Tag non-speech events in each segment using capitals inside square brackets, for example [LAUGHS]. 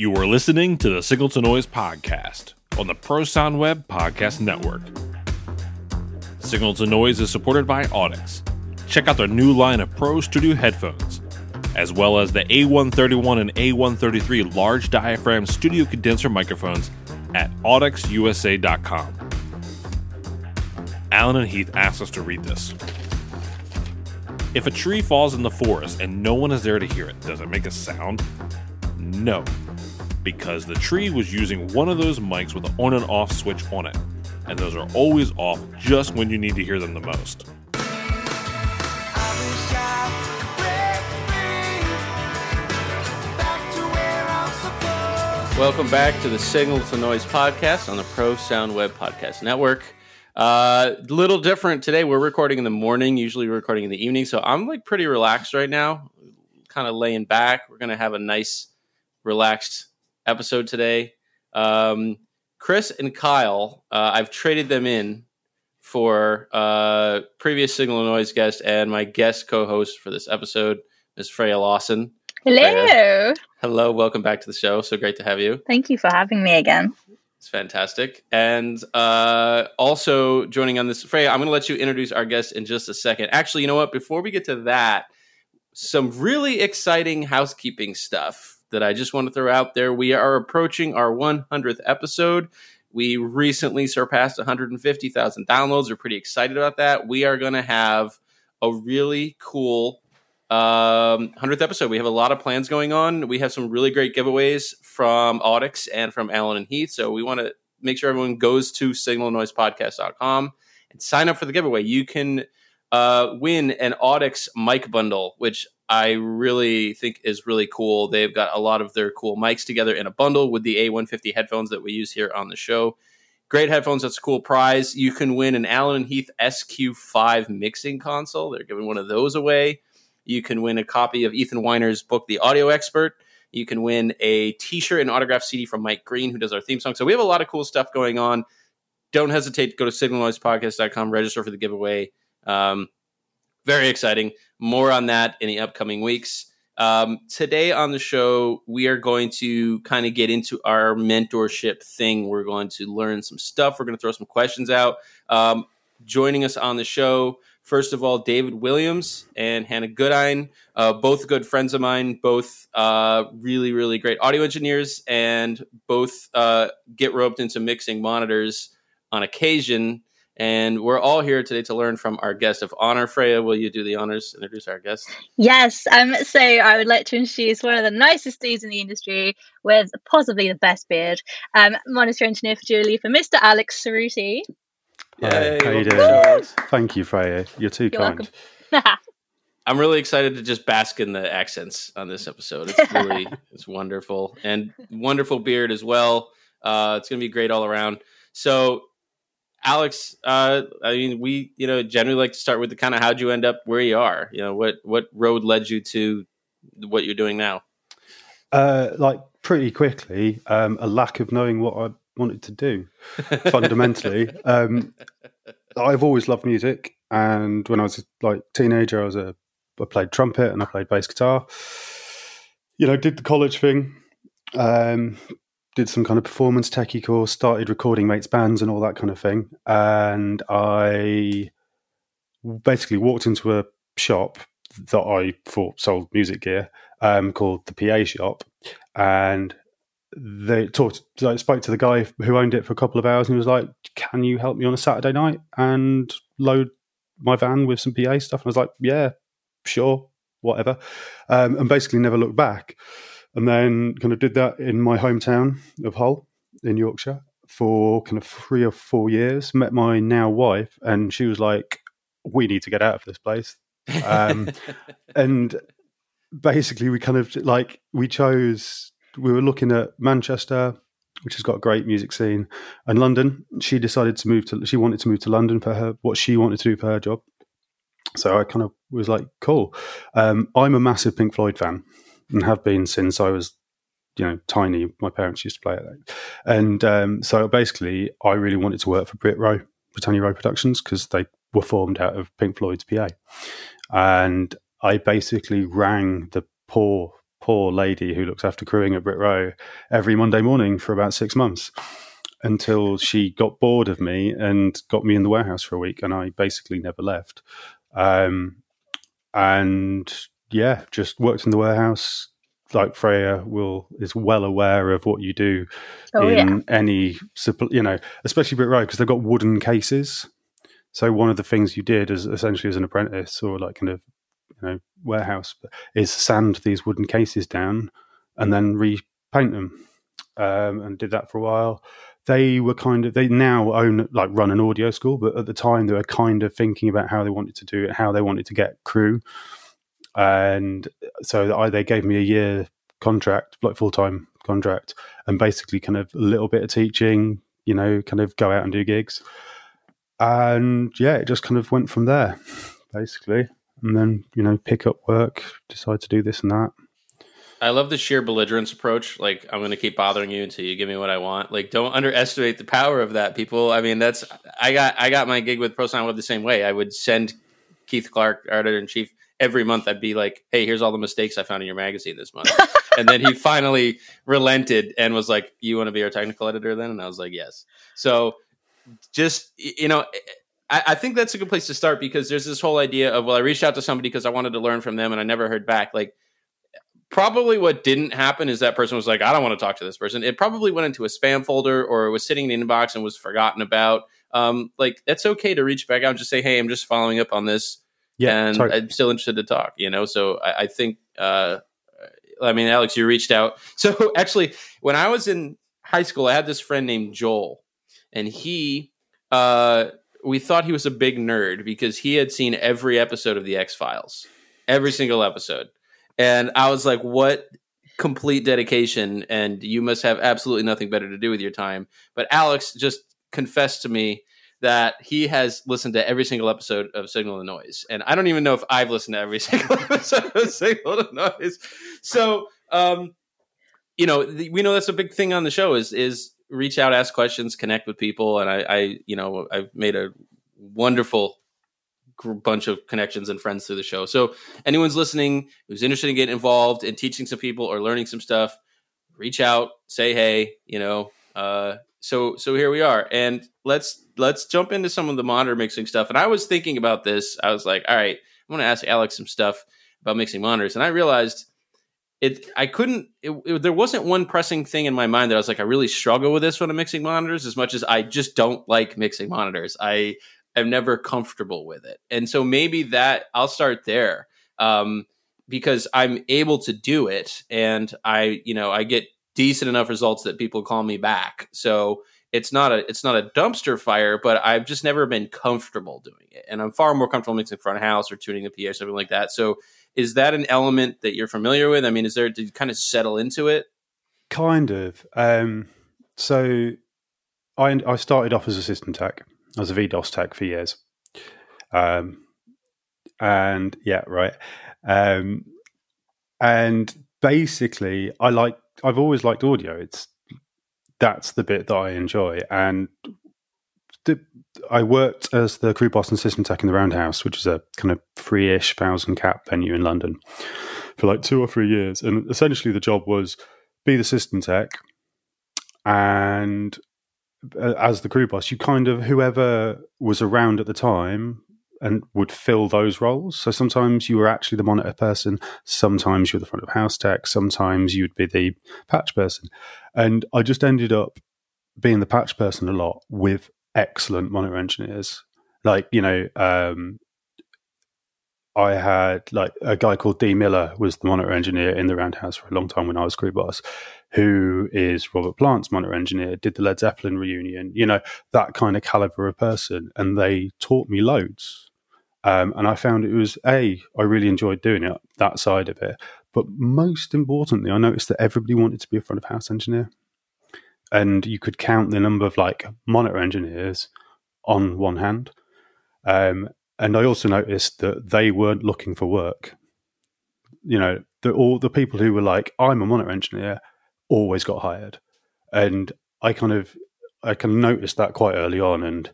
You are listening to the Signal to Noise podcast on the Pro Sound Web Podcast Network. Signal to Noise is supported by Audix. Check out their new line of Pro Studio headphones, as well as the A131 and A133 large diaphragm studio condenser microphones at audixusa.com. Allen and Heath asked us to read this. If a tree falls in the forest and no one is there to hear it, does it make a sound? No, because the tree was using one of those mics with an on and off switch on it, and those are always off just when you need to hear them the most. Welcome back to the Signal to Noise podcast on the Pro Sound Web Podcast Network. Uh, little different today. We're recording in the morning. Usually, we're recording in the evening. So I'm like pretty relaxed right now, kind of laying back. We're gonna have a nice, relaxed episode today. Um, Chris and Kyle, uh, I've traded them in for uh, previous Signal Noise guest and my guest co-host for this episode, Miss Freya Lawson. Hello. Freya. Hello, welcome back to the show. So great to have you. Thank you for having me again. It's fantastic. And uh, also joining on this, Freya, I'm going to let you introduce our guest in just a second. Actually, you know what? Before we get to that, some really exciting housekeeping stuff that I just want to throw out there. We are approaching our 100th episode. We recently surpassed 150,000 downloads. We're pretty excited about that. We are going to have a really cool um, 100th episode. We have a lot of plans going on. We have some really great giveaways from Audix and from Allen and Heath. So we want to make sure everyone goes to signalnoisepodcast.com and sign up for the giveaway. You can uh, win an Audix mic bundle, which I really think is really cool. They've got a lot of their cool mics together in a bundle with the A150 headphones that we use here on the show. Great headphones. That's a cool prize. You can win an Allen and Heath SQ5 mixing console. They're giving one of those away. You can win a copy of Ethan Weiner's book, The Audio Expert. You can win a T-shirt and autographed CD from Mike Green, who does our theme song. So we have a lot of cool stuff going on. Don't hesitate to go to signalnoisepodcast.com, register for the giveaway. Um, very exciting. More on that in the upcoming weeks. Um, today on the show, we are going to kind of get into our mentorship thing. We're going to learn some stuff. We're going to throw some questions out. Um, joining us on the show, First of all, David Williams and Hannah Goodine, uh, both good friends of mine, both uh, really, really great audio engineers, and both uh, get roped into mixing monitors on occasion. And we're all here today to learn from our guest of honor. Freya, will you do the honors? Introduce our guest. Yes. Um, so I would like to introduce one of the nicest dudes in the industry with possibly the best beard. Um, monitor engineer for Julie for Mr. Alex Cerruti. Hi, how you doing? Thank you, Freya. You're too You're kind. [LAUGHS] I'm really excited to just bask in the accents on this episode. It's [LAUGHS] really it's wonderful and wonderful beard as well. Uh, it's gonna be great all around. So, Alex, uh, I mean, we you know generally like to start with the kind of how'd you end up where you are? You know, what what road led you to what you're doing now? Uh, like pretty quickly, um, a lack of knowing what I wanted to do. Fundamentally, [LAUGHS] um, I've always loved music, and when I was like teenager, I was a I played trumpet and I played bass guitar. You know, did the college thing, um, did some kind of performance techie course, started recording mates' bands and all that kind of thing, and I basically walked into a shop that I thought sold music gear um, called the PA Shop, and they talked. I spoke to the guy who owned it for a couple of hours, and he was like, "Can you help me on a Saturday night and load my van with some PA stuff?" And I was like, "Yeah, sure, whatever," um, and basically never looked back. And then kind of did that in my hometown of Hull in Yorkshire for kind of three or four years. Met my now wife, and she was like, "We need to get out of this place." Um, [LAUGHS] and basically, we kind of like we chose we were looking at Manchester, which has got a great music scene, and London. She decided to move to. She wanted to move to London for her what she wanted to do for her job. So I kind of was like, cool. Um, I'm a massive Pink Floyd fan and have been since I was, you know, tiny. My parents used to play it, and um, so basically, I really wanted to work for Brit Row, Britannia Row Productions, because they were formed out of Pink Floyd's PA, and I basically rang the poor poor lady who looks after crewing at Brit Row every Monday morning for about six months until she got bored of me and got me in the warehouse for a week, and I basically never left. Um, and yeah, just worked in the warehouse. Like Freya will is well aware of what you do Oh, in yeah. any you know, especially Brit Row because they've got wooden cases. So one of the things you did as essentially as an apprentice or like kind of you know warehouse is sand these wooden cases down and then repaint them. Um, and did that for a while. They were kind of they now own like run an audio school, but at the time they were kind of thinking about how they wanted to do it, how they wanted to get crew, and so I, they gave me a year contract, like full time contract, and basically kind of a little bit of teaching, you know, kind of go out and do gigs, and yeah, it just kind of went from there, basically, and then you know pick up work, decide to do this and that. I love the sheer belligerence approach. Like, I'm going to keep bothering you until you give me what I want. Like, don't underestimate the power of that, people. I mean, that's I got I got my gig with Pro Sound Web the same way. I would send Keith Clark, editor in chief, every month. I'd be like, "Hey, here's all the mistakes I found in your magazine this month," [LAUGHS] and then he finally relented and was like, "You want to be our technical editor then?" And I was like, "Yes." So, just you know. I, I think that's a good place to start because there's this whole idea of well, I reached out to somebody because I wanted to learn from them and I never heard back. Like probably what didn't happen is that person was like, I don't want to talk to this person. It probably went into a spam folder or it was sitting in the inbox and was forgotten about. Um, like that's okay to reach back out and just say, Hey, I'm just following up on this. Yeah, and totally. I'm still interested to talk, you know? So I, I think, uh, I mean, Alex, you reached out. [LAUGHS] So actually, when I was in high school, I had this friend named Joel and he, uh, we thought he was a big nerd because he had seen every episode of the X Files, every single episode. And I was like, what complete dedication. And you must have absolutely nothing better to do with your time. But Alex just confessed to me that he has listened to every single episode of Signal to Noise. And I don't even know if I've listened to every [LAUGHS] single episode of Signal to Noise. So, um, you know, the, we know that's a big thing on the show is, is reach out, ask questions, connect with people. And I, I you know, I've made a wonderful bunch of connections and friends through the show. So anyone's listening who's interested in getting involved in teaching some people or learning some stuff, reach out, say hey, you know. Uh, so so here we are, and let's let's jump into some of the monitor mixing stuff. And I was thinking about this. I was like, all right, I'm going to ask Alex some stuff about mixing monitors, and I realized it. I couldn't. It, it- there wasn't one pressing thing in my mind that I was like, I really struggle with this when I'm mixing monitors, as much as I just don't like mixing monitors. I am never comfortable with it, and so maybe that I'll start there. Um, because I'm able to do it and I, you know, I get decent enough results that people call me back. So it's not a it's not a dumpster fire, but I've just never been comfortable doing it. And I'm far more comfortable mixing front of house or tuning the PA or something like that. So is that an element that you're familiar with? I mean, is there did you kind of settle into it? Kind of. Um, so I I started off as a system tech. I was a V-DOSC tech for years. Um, and yeah, right. Um, and basically, I like. I've always liked audio. It's that's the bit that I enjoy. And the, I worked as the crew boss and system tech in the Roundhouse, which is a kind of free-ish thousand cap venue in London, for like two or three years. And essentially, the job was be the system tech, and uh, as the crew boss, you kind of whoever was around at the time and would fill those roles. So sometimes you were actually the monitor person, sometimes you were the front of house tech, sometimes you'd be the patch person, and I just ended up being the patch person a lot with excellent monitor engineers. Like you know, um, I had like a guy called D Miller was the monitor engineer in the Roundhouse for a long time when I was crew boss, who is Robert Plant's monitor engineer, did the Led Zeppelin reunion, you know, that kind of caliber of person. And they taught me loads. Um, and I found it was A, I really enjoyed doing it, that side of it. But most importantly, I noticed that everybody wanted to be a front of house engineer. And you could count the number of like monitor engineers on one hand. Um, and I also noticed that they weren't looking for work. You know, the, all the people who were like, "I'm a monitor engineer," always got hired, and I kind of, I kind of noticed that quite early on, and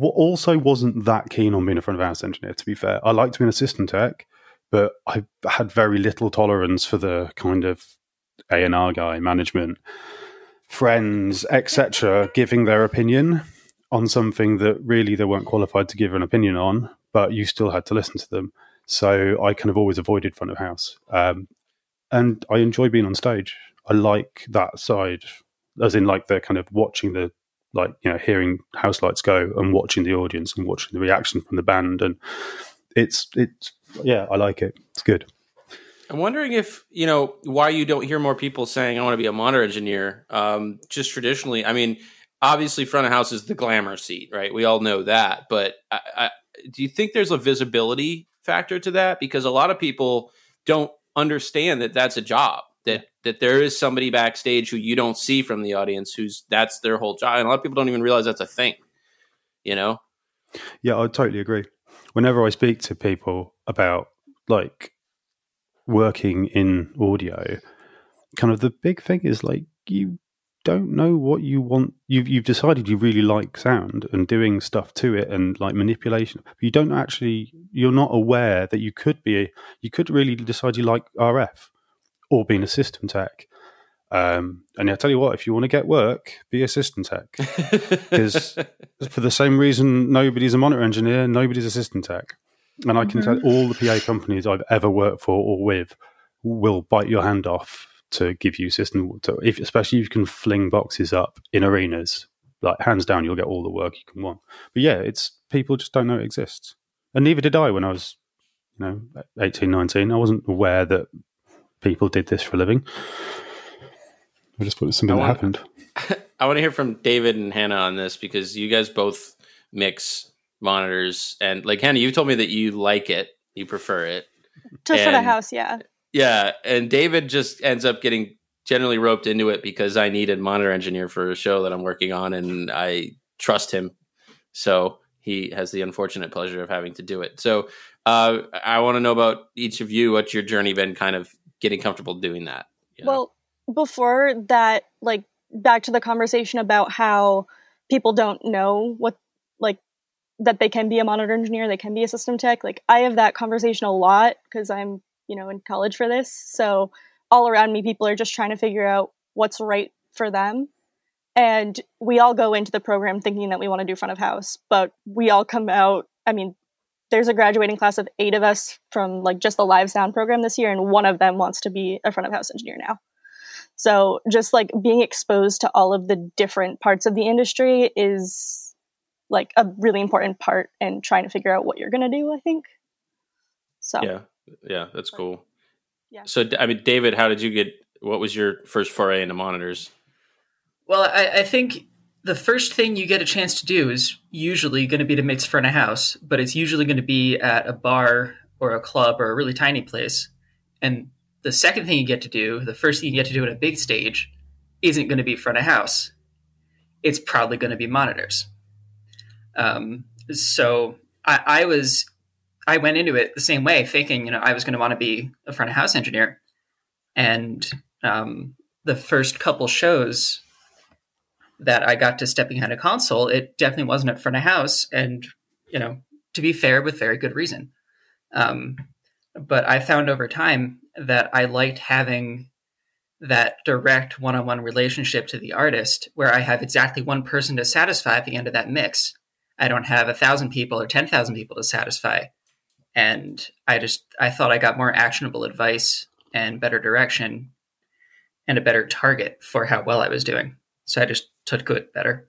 also wasn't that keen on being a front of house engineer. To be fair, I liked being a system tech, but I had very little tolerance for the kind of A and R guy, management, friends, etc., giving their opinion on something that really they weren't qualified to give an opinion on, but you still had to listen to them. So I kind of always avoided front of house, um, and I enjoy being on stage. I like that side, as in like the kind of watching the like you know hearing house lights go and watching the audience and watching the reaction from the band. And it's it's yeah i like it. It's good. I'm wondering if you know why you don't hear more people saying i want to be a monitor engineer. Um, just traditionally i mean obviously front of house is the glamour seat right? We all know that. But I, I, do you think there's a visibility factor to that? Because a lot of people don't understand that that's a job that there is somebody backstage who you don't see from the audience who's that's their whole job. And a lot of people don't even realize that's a thing you know? Yeah i totally agree. Whenever i speak to people about like working in audio kind of the big thing is like you don't know what you want. You've you've decided you really like sound and doing stuff to it and like manipulation. But you don't actually you're not aware that you could be you could really decide you like rf or being a system tech. Um, and I tell you what, if you want to get work, be a system tech. [LAUGHS] Because for the same reason, nobody's a monitor engineer, nobody's a system tech. And I can mm-hmm. tell all the PA companies I've ever worked for or with will bite your hand off to give you system, to, if, especially if you can fling boxes up in arenas. Like hands down, you'll get all the work you can want. But yeah, it's people just don't know it exists, and neither did I when I was, you know, 18, 19. I wasn't aware that people did this for a living. I just thought it was something want, that happened. [LAUGHS] I want to hear from David and Hannah on this because you guys both mix monitors and like Hannah, you told me that you like it, you prefer it. To for the house, yeah. Yeah, and David just ends up getting generally roped into it because I needed monitor engineer for a show that I'm working on, and I trust him. So he has the unfortunate pleasure of having to do it. So uh, I want to know about each of you. What's your journey been kind of getting comfortable doing that. You know? Well, before that, like back to the conversation about how people don't know what like that they can be a monitor engineer, they can be a system tech. Like I have that conversation a lot because I'm, you know, in college for this. So all around me people are just trying to figure out what's right for them. And we all go into the program thinking that we want to do front of house, but we all come out, I mean, there's a graduating class of eight of us from like just the live sound program this year, and one of them wants to be a front of house engineer now. So just like being exposed to all of the different parts of the industry is like a really important part and trying to figure out what you're going to do, I think. So Yeah. Yeah, that's cool. Yeah. So I mean David, how did you get what was your first foray into monitors? Well, I, I think the first thing you get a chance to do is usually going to be to mix front of house, but it's usually going to be at a bar or a club or a really tiny place. And the second thing you get to do, the first thing you get to do at a big stage, isn't going to be front of house. It's probably going to be monitors. Um, so I, I was, I went into it the same way, thinking, you know, I was going to want to be a front of house engineer. And um, the first couple shows that I got to step behind a console, it definitely wasn't at front of house. And, you know, to be fair, with very good reason. Um, but I found over time that I liked having that direct one on one relationship to the artist where I have exactly one person to satisfy at the end of that mix. I don't have a thousand people or 10,000 people to satisfy. And I just, I thought I got more actionable advice and better direction and a better target for how well I was doing. So I just took to it better.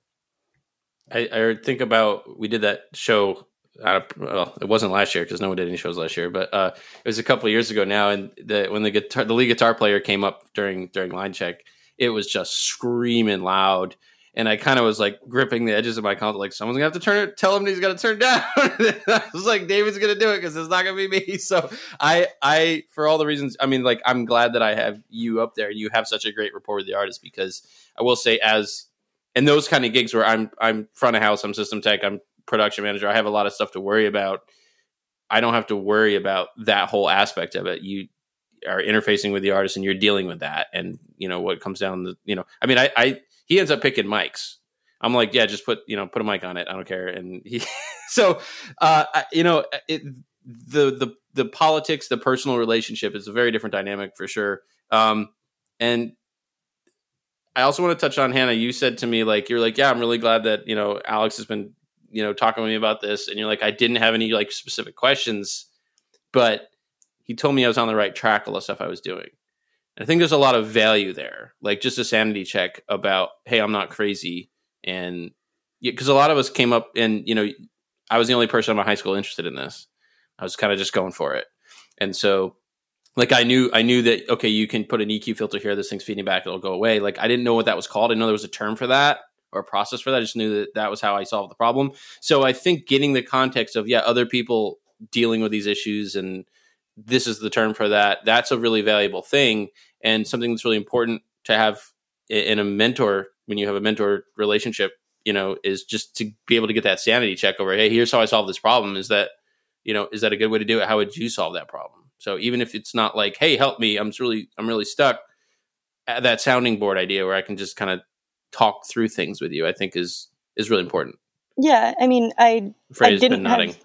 I, I think about we did that show. Of, well, it wasn't last year because no one did any shows last year, but uh, it was a couple years ago now. And the, when the guitar, the lead guitar player came up during during line check, it was just screaming loud and I kind of was like gripping the edges of my console, like someone's gonna have to turn it, tell him he's gonna turn down. [LAUGHS] I was like, David's gonna do it because it's not gonna be me. [LAUGHS] So I, I, for all the reasons, I mean, like I'm glad that I have you up there and you have such a great rapport with the artist because I will say, as and those kind of gigs where I'm, I'm front of house, I'm system tech, I'm production manager, I have a lot of stuff to worry about. I don't have to worry about that whole aspect of it. You are interfacing with the artist and you're dealing with that, and you know what comes down the, you know, I mean, I, I he ends up picking mics. I'm like, yeah, just put you know put a mic on it. I don't care. And he, [LAUGHS] so uh, you know, it, the the the politics, the personal relationship is a very different dynamic for sure. Um, and I also want to touch on Hannah. You said to me like you're like, yeah, I'm really glad that you know Alex has been you know talking with me about this, and you're like, I didn't have any like specific questions, but he told me I was on the right track. All the stuff I was doing. I think there's a lot of value there, like just a sanity check about, hey, I'm not crazy, and because a lot of us came up and you know, I was the only person in my high school interested in this. I was kind of just going for it, and so like I knew I knew that okay, you can put an EQ filter here. This thing's feeding back; it'll go away. Like I didn't know what that was called. I know there was a term for that or a process for that. I just knew that that was how I solved the problem. So I think getting the context of yeah, other people dealing with these issues and this is the term for that. That's a really valuable thing and something that's really important to have in a mentor when you have a mentor relationship. You know, is just to be able to get that sanity check over. Hey, here's how I solve this problem. Is that you know is that a good way to do it? How would you solve that problem? So even if it's not like, hey, help me, I'm really I'm really stuck. That sounding board idea where I can just kind of talk through things with you, I think is is really important. Yeah, I mean, I I didn't have,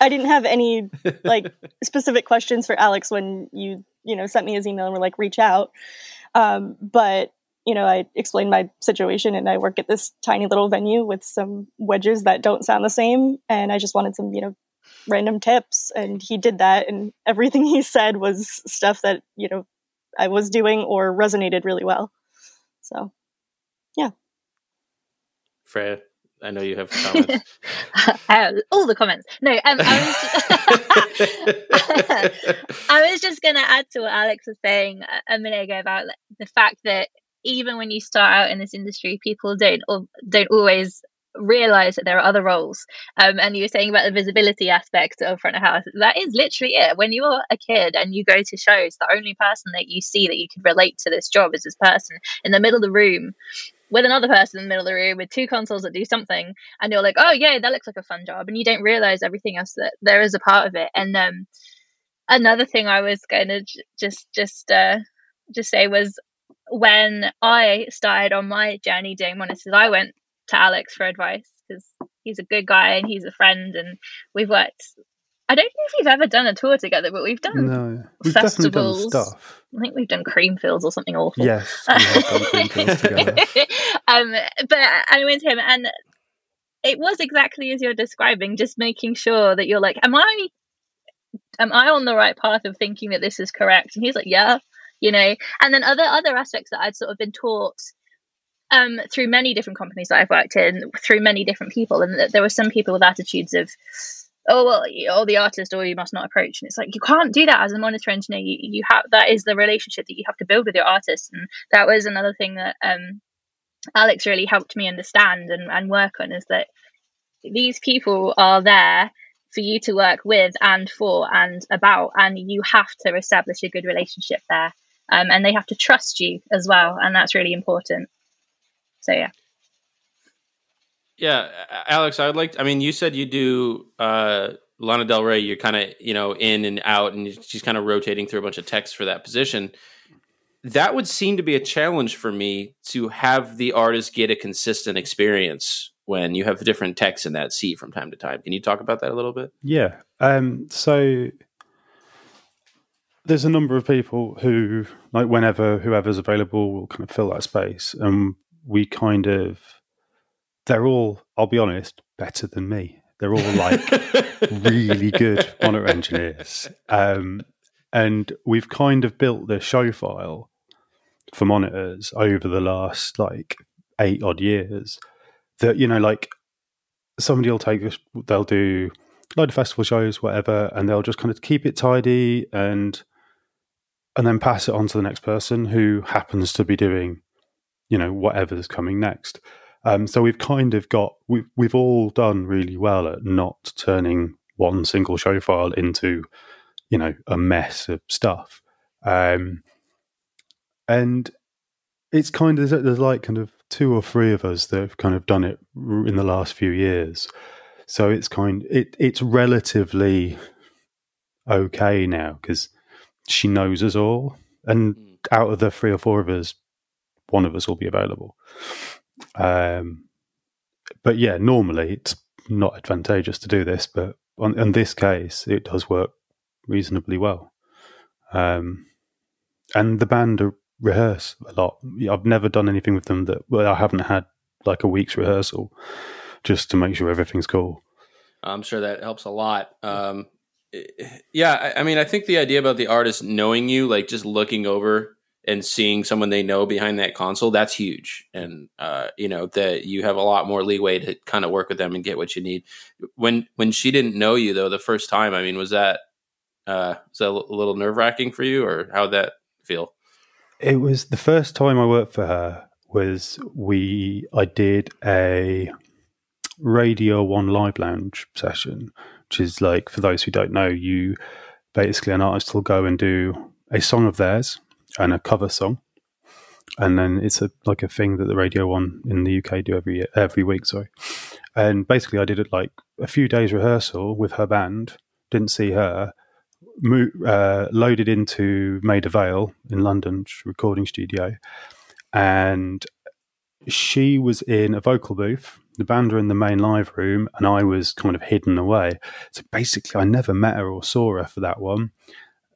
I didn't have any [LAUGHS] like specific questions for Alex when you you know sent me his email and were like reach out, um, but you know I explained my situation and I work at this tiny little venue with some wedges that don't sound the same, and I just wanted some you know random tips. And he did that. And everything he said was stuff that you know i was doing or resonated really well. So yeah. Freya i know you have comments [LAUGHS] uh, all the comments no um, I, was just, [LAUGHS] I was just gonna add to what alex was saying a minute ago about the fact that even when you start out in this industry people don't or don't always realize that there are other roles. Um, and you were saying about the visibility aspect of front of house. That is literally it. When you're a kid and you go to shows, the only person that you see that you could relate to this job is this person in the middle of the room with another person in the middle of the room with two consoles that do something and you're like oh yeah that looks like a fun job and you don't realize everything else that there is a part of it and um, another thing i was going to j- just just uh, just say was when i started on my journey doing monitors i went to Alex for advice because he's a good guy and he's a friend, and we've worked. I don't know if we've ever done a tour together, but we've done no, we've festivals. Done stuff. I think we've done Creamfields or something awful. Yes, we have done Creamfields [LAUGHS] together. um, but I went to him, and it was exactly as you're describing, just making sure that you're like, am I, am I on the right path of thinking that this is correct? And he's like, yeah, you know. And then other other aspects that I'd sort of been taught um, through many different companies that I've worked in, through many different people, and there were some people with attitudes of, oh well, you're the artist, or you must not approach, and it's like you can't do that as a monitor engineer. You, you have that is the relationship that you have to build with your artist, and that was another thing that um, Alex really helped me understand and, and work on is that these people are there for you to work with and for and about, and you have to establish a good relationship there. Um, and they have to trust you as well, and that's really important. So yeah. Yeah, Alex, I would like. To, I mean, you said you do uh, Lana Del Rey. You're kind of you know in and out, and she's kind of rotating through a bunch of techs for that position. That would seem to be a challenge for me to have the artist get a consistent experience when you have different techs in that seat from time to time. Can you talk about that a little bit? Yeah. Um, so there's a number of people who, like, whenever whoever's available, will kind of fill that space, and we kind of they're all I'll be honest better than me. They're all like really good [LAUGHS] monitor engineers, um, and we've kind of built the show file for monitors over the last like eight odd years. That you know, like somebody will take this, they'll do a load of festival shows, whatever, and they'll just kind of keep it tidy and and then pass it on to the next person who happens to be doing you know whatever's coming next. Um, so we've kind of got we've we've all done really well at not turning one single show file into you know a mess of stuff. Um, and it's kind of there's like kind of two or three of us that have kind of done it in the last few years. So it's kind it it's relatively okay now because she knows us all, and hmm. out of the three or four of us, one of us will be available. Um, but yeah, normally it's not advantageous to do this, but on, in this case, it does work reasonably well. Um, and the band rehearse a lot. I've never done anything with them that well, I haven't had like a week's rehearsal just to make sure everything's cool. I'm sure that helps a lot. Um, yeah, I, I, mean, I think the idea about the artist knowing you, like just looking over and seeing someone they know behind that console, that's huge. And uh, you know that you have a lot more leeway to kind of work with them and get what you need. When when she didn't know you though, the first time, I mean, was that uh, was that a little nerve wracking for you, or how'd that feel? It was the first time I worked for her. Was we? I did a Radio One Live Lounge session, which is like for those who don't know, you basically an artist will go and do a song of theirs and a cover song, and then it's a like a thing that the Radio One in the UK do every year, every week. Sorry, and basically I did it like a few days rehearsal with her band. Didn't see her. Mo- uh, loaded into Maida Vale in London recording studio, and she was in a vocal booth the band were in the main live room and I was kind of hidden away. So basically, I never met her or saw her for that one.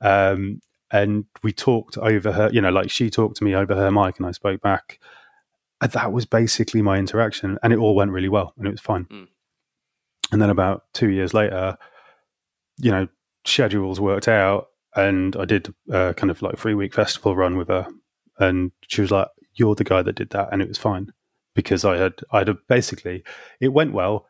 Um, and we talked over her, you know, like she talked to me over her mic and I spoke back. And that was basically my interaction. And it all went really well and it was fine. Mm. And then about two years later, you know, schedules worked out and I did a kind of like three week festival run with her. And she was like, You're the guy that did that. And it was fine because I had I had basically it went well,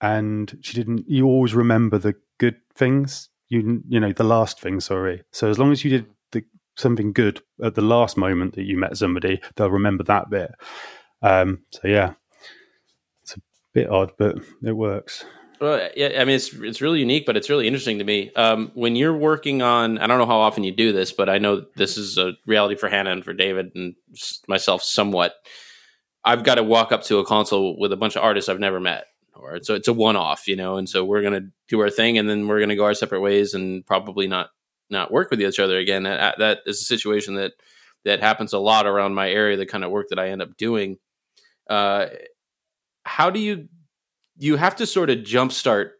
and she didn't. You always remember the good things. You you know the last thing. Sorry. So as long as you did the, something good at the last moment that you met somebody, they'll remember that bit. Um, so yeah, it's a bit odd, but it works. Well, yeah, I mean, it's it's really unique, but it's really interesting to me. Um, when you're working on, I don't know how often you do this, but I know this is a reality for Hannah and for David and myself, somewhat. I've got to walk up to a console with a bunch of artists I've never met. Or so it's a one off, you know, and so we're gonna do our thing, and then we're gonna go our separate ways, and probably not not work with each other again. That, that is a situation that that happens a lot around my area. The kind of work that I end up doing. Uh, how do you you have to sort of jumpstart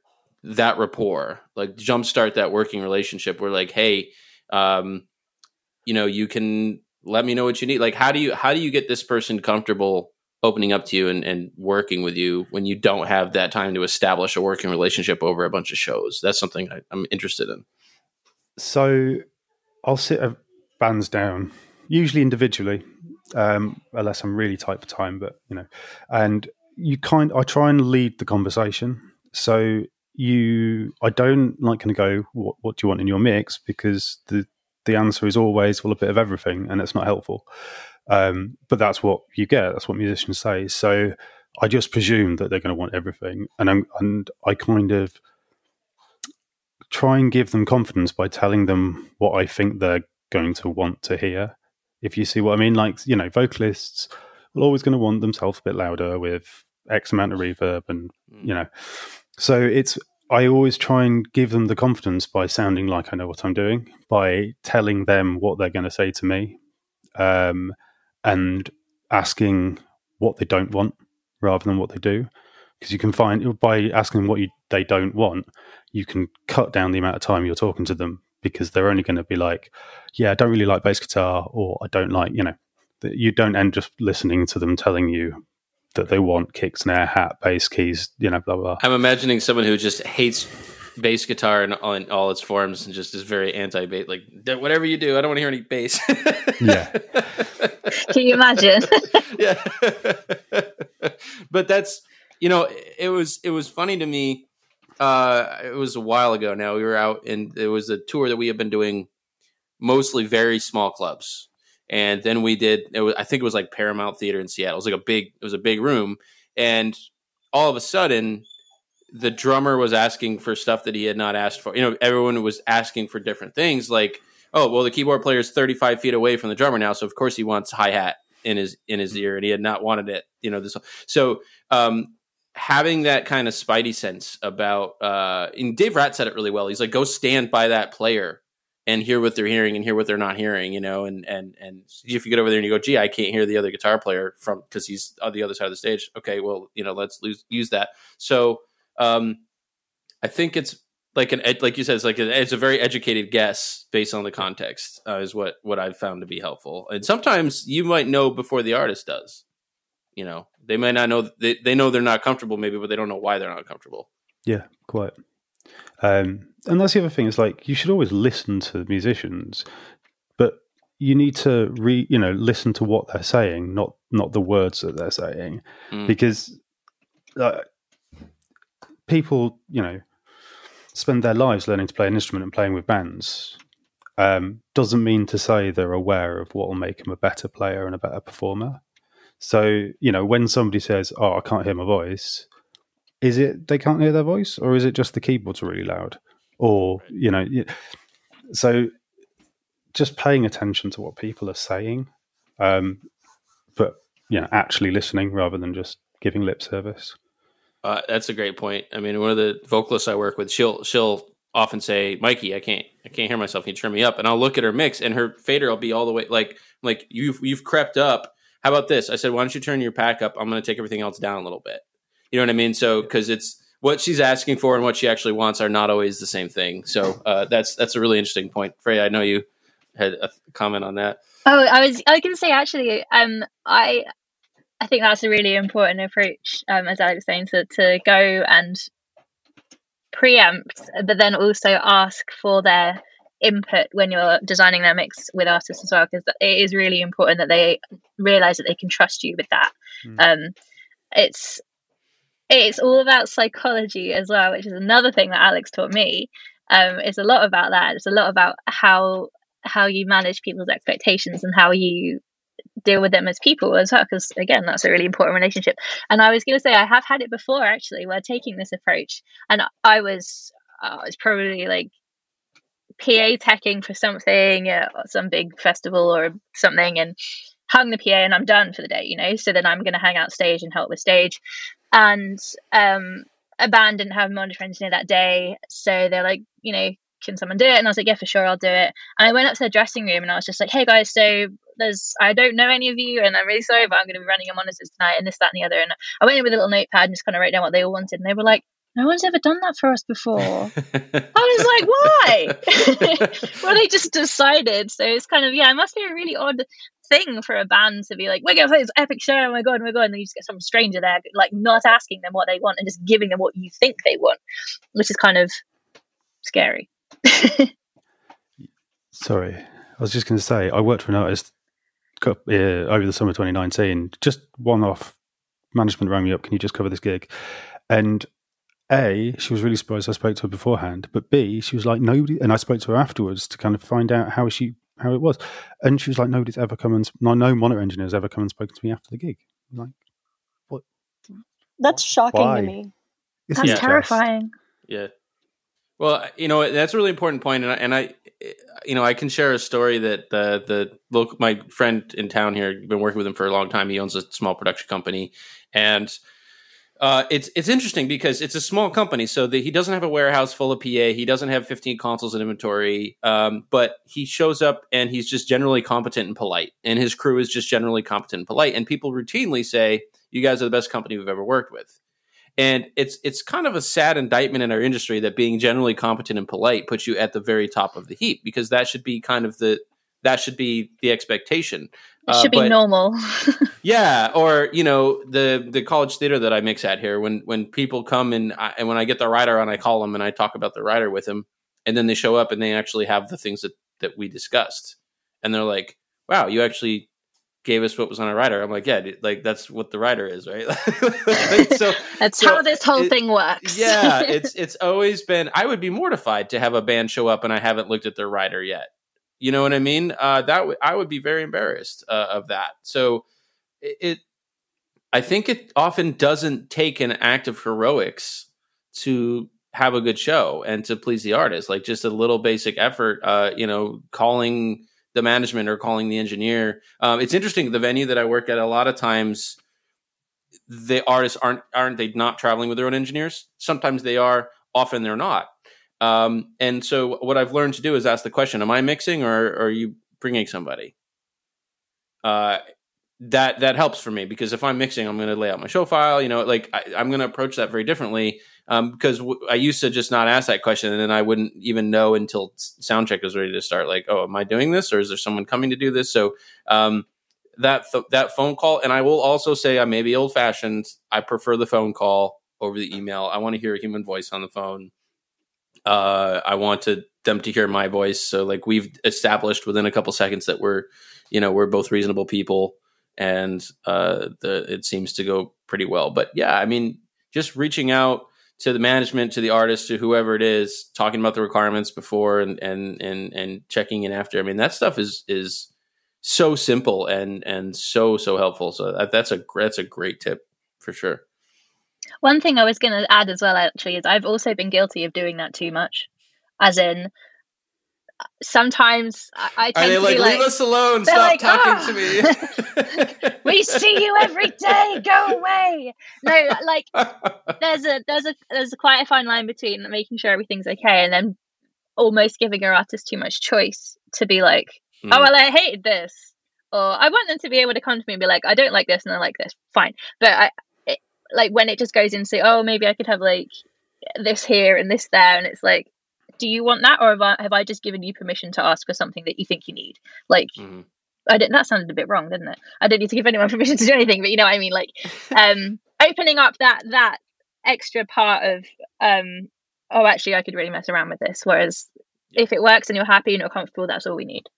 that rapport, like jumpstart that working relationship? Where like, hey, um, you know, you can let me know what you need. Like, how do you how do you get this person comfortable opening up to you and, and working with you when you don't have that time to establish a working relationship over a bunch of shows? That's something I, am interested in. So, I'll sit bands down, usually individually, um, unless I'm really tight for time. But you know, and you kind, I try and lead the conversation. So you, I don't like going to go, what, what do you want in your mix? Because the the answer is always well a bit of everything, and it's not helpful. Um, but that's what you get. That's what musicians say. So I just presume that they're going to want everything, and I'm, and I kind of try and give them confidence by telling them what I think they're going to want to hear. If you see what I mean, like you know, vocalists are always going to want themselves a bit louder with X amount of reverb, and mm. you know, so it's I always try and give them the confidence by sounding like I know what I'm doing, by telling them what they're going to say to me, um, and asking what they don't want rather than what they do. Because you can find by asking what you, they don't want, you can cut down the amount of time you're talking to them because they're only going to be like, "Yeah, I don't really like bass guitar," or "I don't like," you know. You don't end just listening to them telling you that they want kick, snare, hat, bass, keys, you know, blah, blah. I'm imagining someone who just hates bass guitar in, in all its forms and just is very anti bass. Like, whatever you do, I don't want to hear any bass. [LAUGHS] yeah. Can you imagine? [LAUGHS] yeah. but that's, you know, it was, it was funny to me. Uh, it was a while ago now. We were out and it was a tour that we have been doing mostly very small clubs and then we did was, i think it was like paramount theater in seattle it was like a big it was a big room and all of a sudden the drummer was asking for stuff that he had not asked for you know everyone was asking for different things like oh well the keyboard player is 35 feet away from the drummer now so of course he wants hi-hat in his in his ear and he had not wanted it you know this so um having that kind of spidey sense about uh and dave rat said it really well he's like go stand by that player and hear what they're hearing and hear what they're not hearing, you know, and and and if you get over there and you go, gee, I can't hear the other guitar player from because he's on the other side of the stage. Okay, well, you know, let's lose, use that. So um, I think it's like an like you said, it's like a, it's a very educated guess based on the context uh, is what what I've found to be helpful. And sometimes you might know before the artist does. You know, they might not know they they know they're not comfortable maybe, but they don't know why they're not comfortable. Yeah, quite. Um, and that's the other thing is like you should always listen to musicians, but you need to re you know listen to what they're saying, not not the words that they're saying, Mm. because uh, people you know spend their lives learning to play an instrument and playing with bands. Um, doesn't mean to say they're aware of what will make them a better player and a better performer. So you know when somebody says, "Oh, I can't hear my voice," is it they can't hear their voice or is it just the keyboards are really loud or you know so just paying attention to what people are saying um but you know actually listening rather than just giving lip service Uh, that's a great point. I mean, one of the vocalists I work with, she'll she'll often say, "Mikey, I can't I can't hear myself. Can you turn me up?" And I'll look at her mix, and her fader will be all the way like like you've you've crept up. How about this? I said, "Why don't you turn your pack up? I'm going to take everything else down a little bit." You know what I mean? So because it's what she's asking for and what she actually wants are not always the same thing. So uh, that's that's a really interesting point, Freya. I know you had a comment on that. Oh, I was I was going to say actually, um, I I think that's a really important approach, um, as Alex was saying, to to go and preempt, but then also ask for their input when you're designing their mix with artists as well, because it is really important that they realize that they can trust you with that. Mm. Um, it's it's all about psychology as well, which is another thing that Alex taught me. Um, it's a lot about that. It's a lot about how how you manage people's expectations and how you deal with them as people as well because again that's a really important relationship. And i was going to say i have had it before actually where taking this approach and i was i was probably like pa teching for something uh, some big festival or something and hung the pa and i'm done for the day you know? So then i'm going to hang out stage and help with stage. And um a band didn't have monitor engineer that day so they're like you know can someone do it? And I was like, yeah, for sure, I'll do it. And I went up to the dressing room and I was just like, hey guys, so there's, I don't know any of you and I'm really sorry, but I'm going to be running your monitors tonight and this, that, and the other. And I went in with a little notepad and just kind of wrote down what they all wanted. And they were like, no one's ever done that for us before. [LAUGHS] I was like, why? [LAUGHS] well, they just decided. So it's kind of, yeah, it must be a really odd thing for a band to be like, we're going to play this epic show. Oh my God, oh my God. And then you just get some stranger there, like not asking them what they want and just giving them what you think they want, which is kind of scary. [LAUGHS] sorry i was just going to say i worked for an artist uh, over the summer 2019 just one off management rang me up can you just cover this gig and a she was really surprised i spoke to her beforehand but b she was like nobody and i spoke to her afterwards to kind of find out how she how it was and she was like nobody's ever come and no no monitor engineer has ever come and spoken to me after the gig I'm like what? That's shocking Why? to me. it's That's not just- terrifying. Yeah. Well, you know that's a really important point, and I, and I, you know, I can share a story that the the local my friend in town here been working with him for a long time. He owns a small production company, and uh, it's it's interesting because it's a small company, so that he doesn't have a warehouse full of PA. He doesn't have 15 consoles in inventory, um, but he shows up and he's just generally competent and polite, and his crew is just generally competent and polite. And people routinely say, "You guys are the best company we've ever worked with." And it's it's kind of a sad indictment in our industry that being generally competent and polite puts you at the very top of the heap because that should be kind of the that should be the expectation. It Uh, should be normal. [LAUGHS] yeah, or you know the the college theater that I mix at here. When when people come and I, and when I get the rider on, I call them and I talk about the rider with them, and then they show up and they actually have the things that that we discussed, and they're like, "Wow, you actually gave us what was on our rider." I'm like, "Yeah, dude, like that's what the rider is, right?" [LAUGHS] Like, so [LAUGHS] That's so how this whole it- thing works. yeah, [LAUGHS] it's it's always been. I would be mortified to have a band show up and I haven't looked at their rider yet. You know what I mean? Uh, that w- I would be very embarrassed uh, of that. So it, it, I think it often doesn't take an act of heroics to have a good show and to please the artist. Like just a little basic effort. Uh, you know, calling the management or calling the engineer. Um, it's interesting. The venue that I work at, a lot of times the artists aren't aren't they not traveling with their own engineers? Sometimes they are. Often they're not. Um, and so what I've learned to do is ask the question: Am I mixing, or, or are you bringing somebody? Uh, that that helps for me because if I'm mixing, I'm going to lay out my show file. You know, like I, am going to approach that very differently um, because w- I used to just not ask that question, and then I wouldn't even know until sound check was ready to start. Like, oh, am I doing this, or is there someone coming to do this? So um, that th- that phone call, and I will also say I may be old fashioned. I prefer the phone call over the email. I want to hear a human voice on the phone. Uh, I want to them to hear my voice. So like we've established within a couple seconds that we're, you know, we're both reasonable people and uh, the it seems to go pretty well. But yeah, I mean, just reaching out to the management, to the artist, to whoever it is, talking about the requirements before and and and and checking in after. I mean, that stuff is is so simple and and so so helpful. So that, that's a that's a great tip for sure. One thing I was going to add as well, actually, is I've also been guilty of doing that too much. As in, sometimes I, tend Are they to like, be like, leave us alone, stop like, talking oh. to me. [LAUGHS] we see you every day, go away. No, like [LAUGHS] there's a there's a there's a quite a fine line between making sure everything's okay and then almost giving your artist too much choice to be like, mm. oh well, I hated this, or I want them to be able to come to me and be like, I don't like this and I like this, fine. But I it, like when it just goes into, oh maybe I could have like this here and this there, and it's like do you want that or have I, have I just given you permission to ask for something that you think you need? Like mm-hmm. I didn't that sounded a bit wrong didn't it? I don't need to give anyone [LAUGHS] permission to do anything but you know what I mean? Like [LAUGHS] um opening up that that extra part of um oh actually I could really mess around with this whereas if it works and you're happy and you're comfortable that's all we need.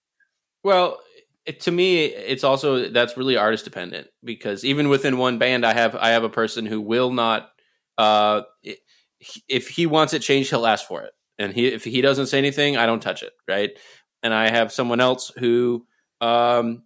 Well it, to me it's also that's really artist dependent because even within one band I have I have a person who will not uh if he wants it changed he'll ask for it and he if he doesn't say anything, I don't touch it, right? And I have someone else who um,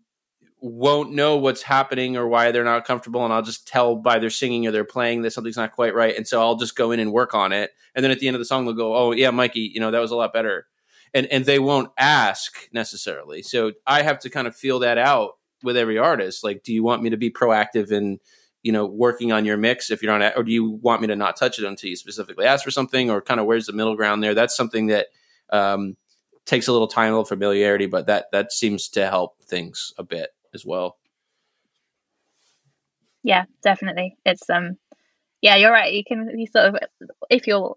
won't know what's happening or why they're not comfortable, and I'll just tell by their singing or their playing that something's not quite right, and so I'll just go in and work on it, and then at the end of the song they'll go, "Oh yeah, Mikey, you know that was a lot better," and and they won't ask necessarily. So I have to kind of feel that out with every artist. Like, do you want me to be proactive and you know working on your mix if you're not or do you want me to not touch it until you specifically ask for something? Or kind of where's the middle ground there? That's something that um, takes a little time a little familiarity but that that seems to help things a bit as well. Yeah definitely. It's um yeah you're right. You can you sort of if you're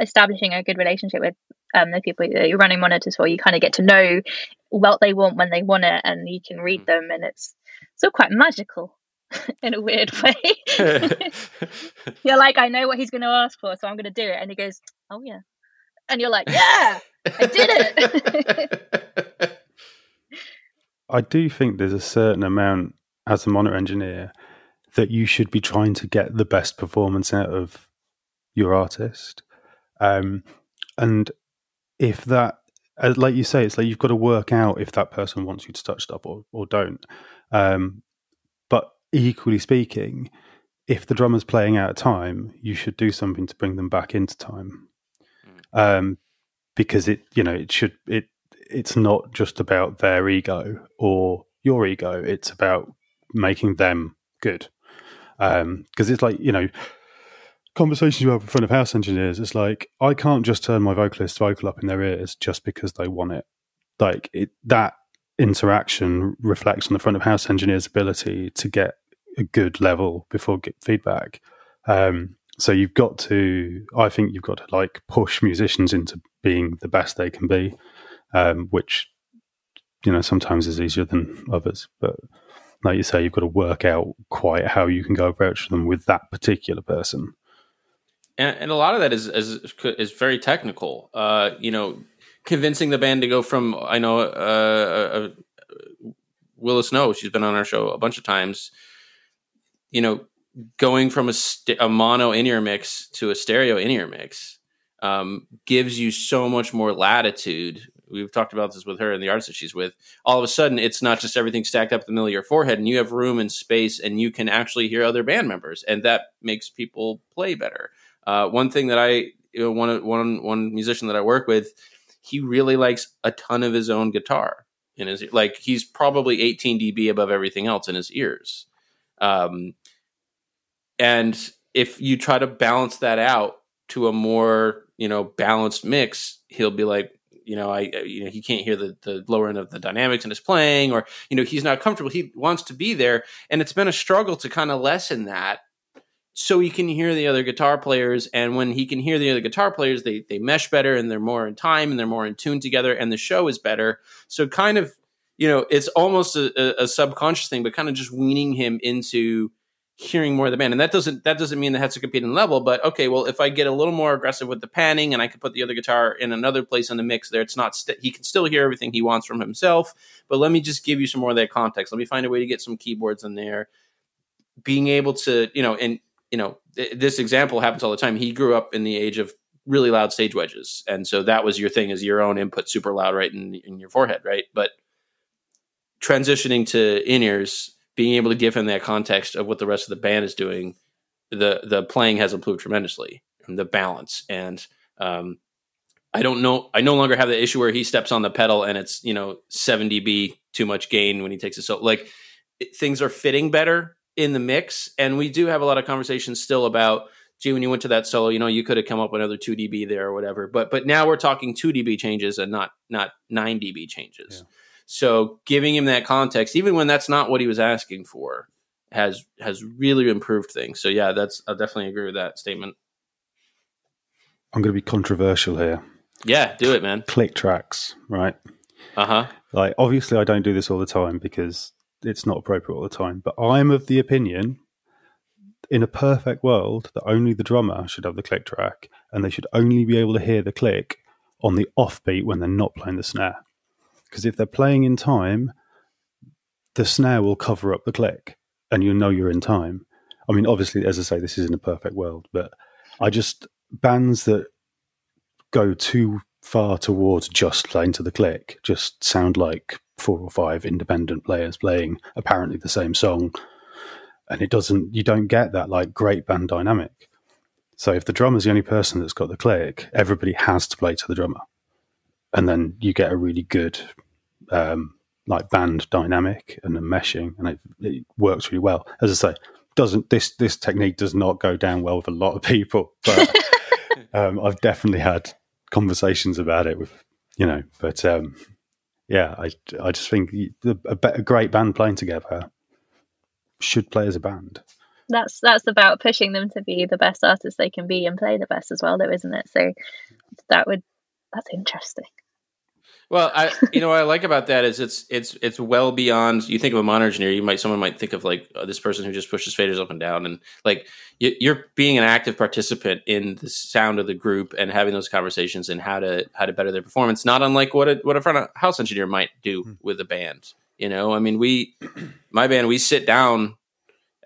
establishing a good relationship with um, the people that you're running monitors for you kind of get to know what they want when they want it and you can read mm. them and it's still quite magical [LAUGHS] in a weird way. [LAUGHS] you're like, I know what he's going to ask for, so I'm going to do it. And he goes, Oh, yeah. And you're like, Yeah, I did it. [LAUGHS] I do think there's a certain amount as a monitor engineer that you should be trying to get the best performance out of your artist. Um, and if that, like you say, it's like you've got to work out if that person wants you to touch stuff or, or don't. Um, but equally speaking, if the drummer's playing out of time, you should do something to bring them back into time. Hmm. Um, because it, you know, it should it it's not just about their ego or your ego. It's about making them good. Because um, it's like you know, conversations you have in front of house engineers. It's like I can't just turn my vocalist's vocal up in their ears just because they want it. Like it that interaction reflects on the front of house engineer's ability to get a good level before get feedback. Um, so you've got to, I think you've got to like push musicians into being the best they can be, um, which you know sometimes is easier than others. But like you say, you've got to work out quite how you can go approach them with that particular person. And, and a lot of that is is, is very technical. Uh, you know, convincing the band to go from I know uh, uh, uh Willis Snow. She's been on our show a bunch of times you know, going from a, st- a mono in ear mix to a stereo in ear mix um, gives you so much more latitude. We've talked about this with her and the artists that she's with. All of a sudden, it's not just everything stacked up in the middle of your forehead, and you have room and space, and you can actually hear other band members, and that makes people play better. Uh, one thing that I, you know, one one one musician that I work with, he really likes a ton of his own guitar in his like he's probably 18 dB above everything else in his ears. Um, and if you try to balance that out to a more, you know, balanced mix, he'll be like, you know, I, you know, he can't hear the, the lower end of the dynamics in his playing, or, you know, he's not comfortable. He wants to be there. And it's been a struggle to kind of lessen that so he can hear the other guitar players. And when he can hear the other guitar players, they, they mesh better and they're more in time and they're more in tune together and the show is better. So kind of, you know, it's almost a, a, a subconscious thing, but kind of just weaning him into, hearing more of the band. And that doesn't that doesn't mean that has to compete in level, but okay, well if I get a little more aggressive with the panning and I can put the other guitar in another place in the mix there, it's not st- he can still hear everything he wants from himself, but let me just give you some more of that context. Let me find a way to get some keyboards in there. Being able to, you know, and you know, th- this example happens all the time. He grew up in the age of really loud stage wedges. And so that was your thing is your own input super loud right in, in your forehead, right? But transitioning to in-ears being able to give him that context of what the rest of the band is doing, the the playing has improved tremendously, and the balance. And um, I don't know, I no longer have the issue where he steps on the pedal and it's you know seven dB too much gain when he takes it. So like it, things are fitting better in the mix, and we do have a lot of conversations still about. Gee, when you went to that solo, you know you could have come up another two dB there or whatever. But but now we're talking two dB changes and not not nine dB changes. Yeah. So giving him that context, even when that's not what he was asking for, has has really improved things. So yeah, that's I definitely agree with that statement. I'm going to be controversial here. Yeah, do it, man. Click tracks, right? Uh huh. Like obviously, I don't do this all the time because it's not appropriate all the time. But I'm of the opinion, in a perfect world, that only the drummer should have the click track, and they should only be able to hear the click on the offbeat when they're not playing the snare because if they're playing in time, the snare will cover up the click, and you know you're in time. I mean, obviously, as I say, this isn't a perfect world, but I just bands that go too far towards just playing to the click just sound like four or five independent players playing apparently the same song and it doesn't you don't get that like great band dynamic so if the drummer's the only person that's got the click everybody has to play to the drummer and then you get a really good um, like band dynamic and the meshing, and it, it, works really well. As I say, doesn't this this technique does not go down well with a lot of people, but [LAUGHS] um, I've definitely had conversations about it with you know. But um, yeah, I I just think a, a great band playing together should play as a band. That's that's about pushing them to be the best artists they can be and play the best as well, though, isn't it? So that would that's interesting. Well, I [LAUGHS] you know what I like about that is it's it's it's well beyond. You think of a monitor engineer, you might someone might think of like uh, this person who just pushes faders up and down, and like you, are being an active participant in the sound of the group and having those conversations and how to how to better their performance. Not unlike what a what a front of house engineer might do hmm. with a band. You know, I mean, we my band we sit down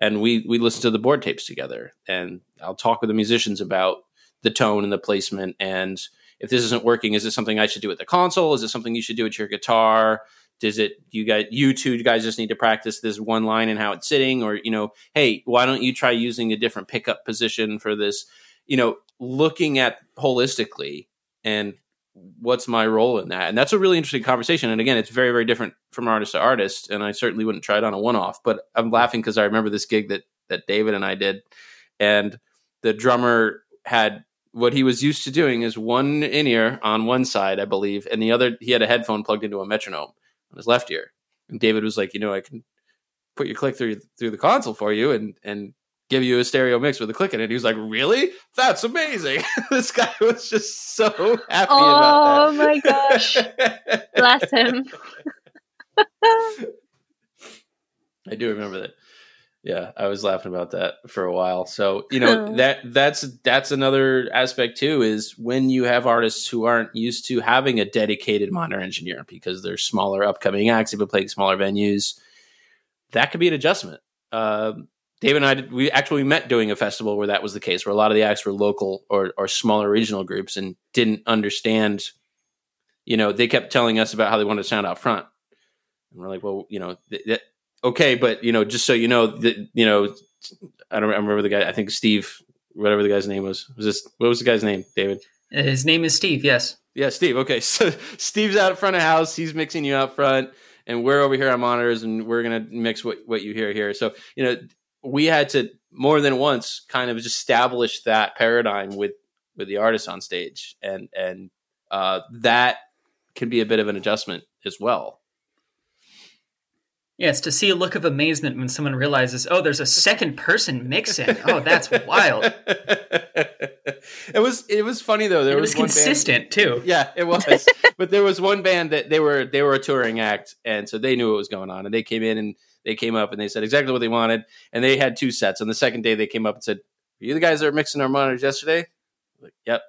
and we we listen to the board tapes together, and I'll talk with the musicians about the tone and the placement and if this isn't working, is this something I should do with the console? Is it something you should do with your guitar? Does it you guys you two guys just need to practice this one line and how it's sitting? Or, you know, hey, why don't you try using a different pickup position for this? You know, looking at holistically and what's my role in that? And that's a really interesting conversation. And again, it's very, very different from artist to artist. And I certainly wouldn't try it on a one off, but I'm laughing because I remember this gig that that David and I did. And the drummer had what he was used to doing is one in ear on one side, I believe, and the other he had a headphone plugged into a metronome on his left ear. And David was like, you know, I can put your click through through the console for you and and give you a stereo mix with a click in it. He was like, really? That's amazing. [LAUGHS] this guy was just so happy oh, about that. Oh my gosh. [LAUGHS] Bless him. I do remember that. Yeah, I was laughing about that for a while. So, you [LAUGHS] know, that that's that's another aspect too is when you have artists who aren't used to having a dedicated monitor engineer because they're smaller upcoming acts, they've been playing smaller venues, that could be an adjustment. Uh, David and I did, we actually met doing a festival where that was the case, where a lot of the acts were local or, or smaller regional groups and didn't understand. You know, they kept telling us about how they wanted to sound out front, and we're like, well, you know, th- okay, but you know, just so you know, that you know, I don't remember the guy. I think Steve, whatever the guy's name was. Was this what was the guy's name? David. His name is Steve. Yes. Yeah, Steve. Okay, [LAUGHS] so Steve's out in front of house. He's mixing you out front, and we're over here on monitors, and we're gonna mix what what you hear here. So you know, we had to more than once kind of just establish that paradigm with with the artists on stage, and and uh, that can be a bit of an adjustment as well. Yeah, it's to see a look of amazement when someone realizes, oh, there's a second person mixing. [LAUGHS] Oh, that's wild. [LAUGHS] it was it was funny though. There it was, was consistent band, too. [LAUGHS] Yeah, it was. but there was one band that they were they were a touring act, and so they knew what was going on, and they came in and they came up and they said exactly what they wanted, and they had two sets. On the second day, they came up and said, "Are you the guys that were mixing our monitors yesterday?" Like, yep.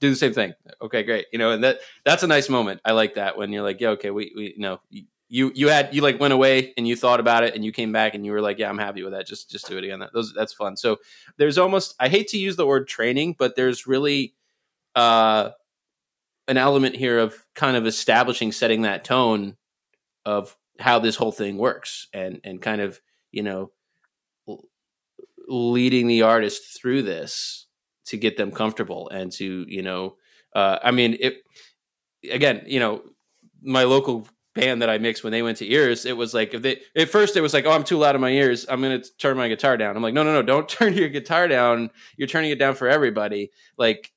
Do the same thing. Okay, great. You know, and that that's a nice moment. I like that when you're like, yeah, okay, we we you know you you had you like went away and you thought about it and you came back and you were like yeah i'm happy with that. Just just do it again. That those that's fun. So there's almost i hate to use the word training but there's really uh an element here of kind of establishing setting that tone of how this whole thing works and and kind of you know leading the artist through this to get them comfortable and to you know uh i mean it again you know my local band that I mixed when they went to ears, it was like if they at first it was like, oh, I'm too loud in my ears. I'm gonna turn my guitar down. I'm like, no, no, no, don't [LAUGHS] turn your guitar down. You're turning it down for everybody. Like,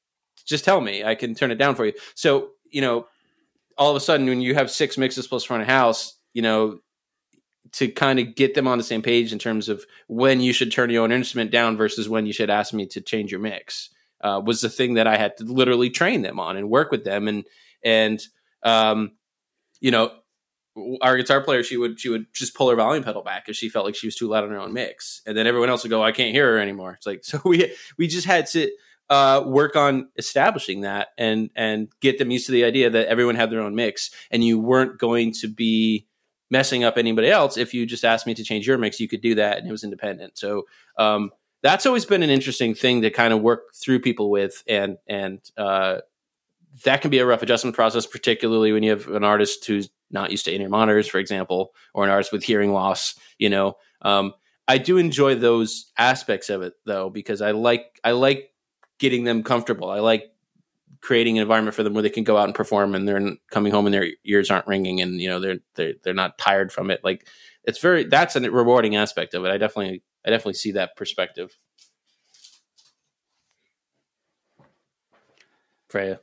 just tell me, I can turn it down for you. So you know, all of a sudden when you have six mixes plus front of house, you know, to kind of get them on the same page in terms of when you should turn your own instrument down versus when you should ask me to change your mix uh, was the thing that I had to literally train them on and work with them and and um, you know our guitar player she would she would just pull her volume pedal back if she felt like she was too loud on her own mix. And then everyone else would go i can't hear her anymore. It's like [LAUGHS] so we we just had to uh, work on establishing that and and get them used to the idea that everyone had their own mix and you weren't going to be messing up anybody else if you just asked me to change your mix you could do that and it was independent. So um, that's always been an interesting thing to kind of work through people with and and uh, that can be a rough adjustment process particularly when you have an artist who's not used to in-ear monitors, for example, or an artist with hearing loss. You know, um, I do enjoy those aspects of it though because I like I like getting them comfortable. I like creating an environment for them where they can go out and perform and they're coming home and their ears aren't ringing and you know they're they're they're not tired from it. Like it's very that's a rewarding aspect of it. I definitely I definitely see that perspective. Freya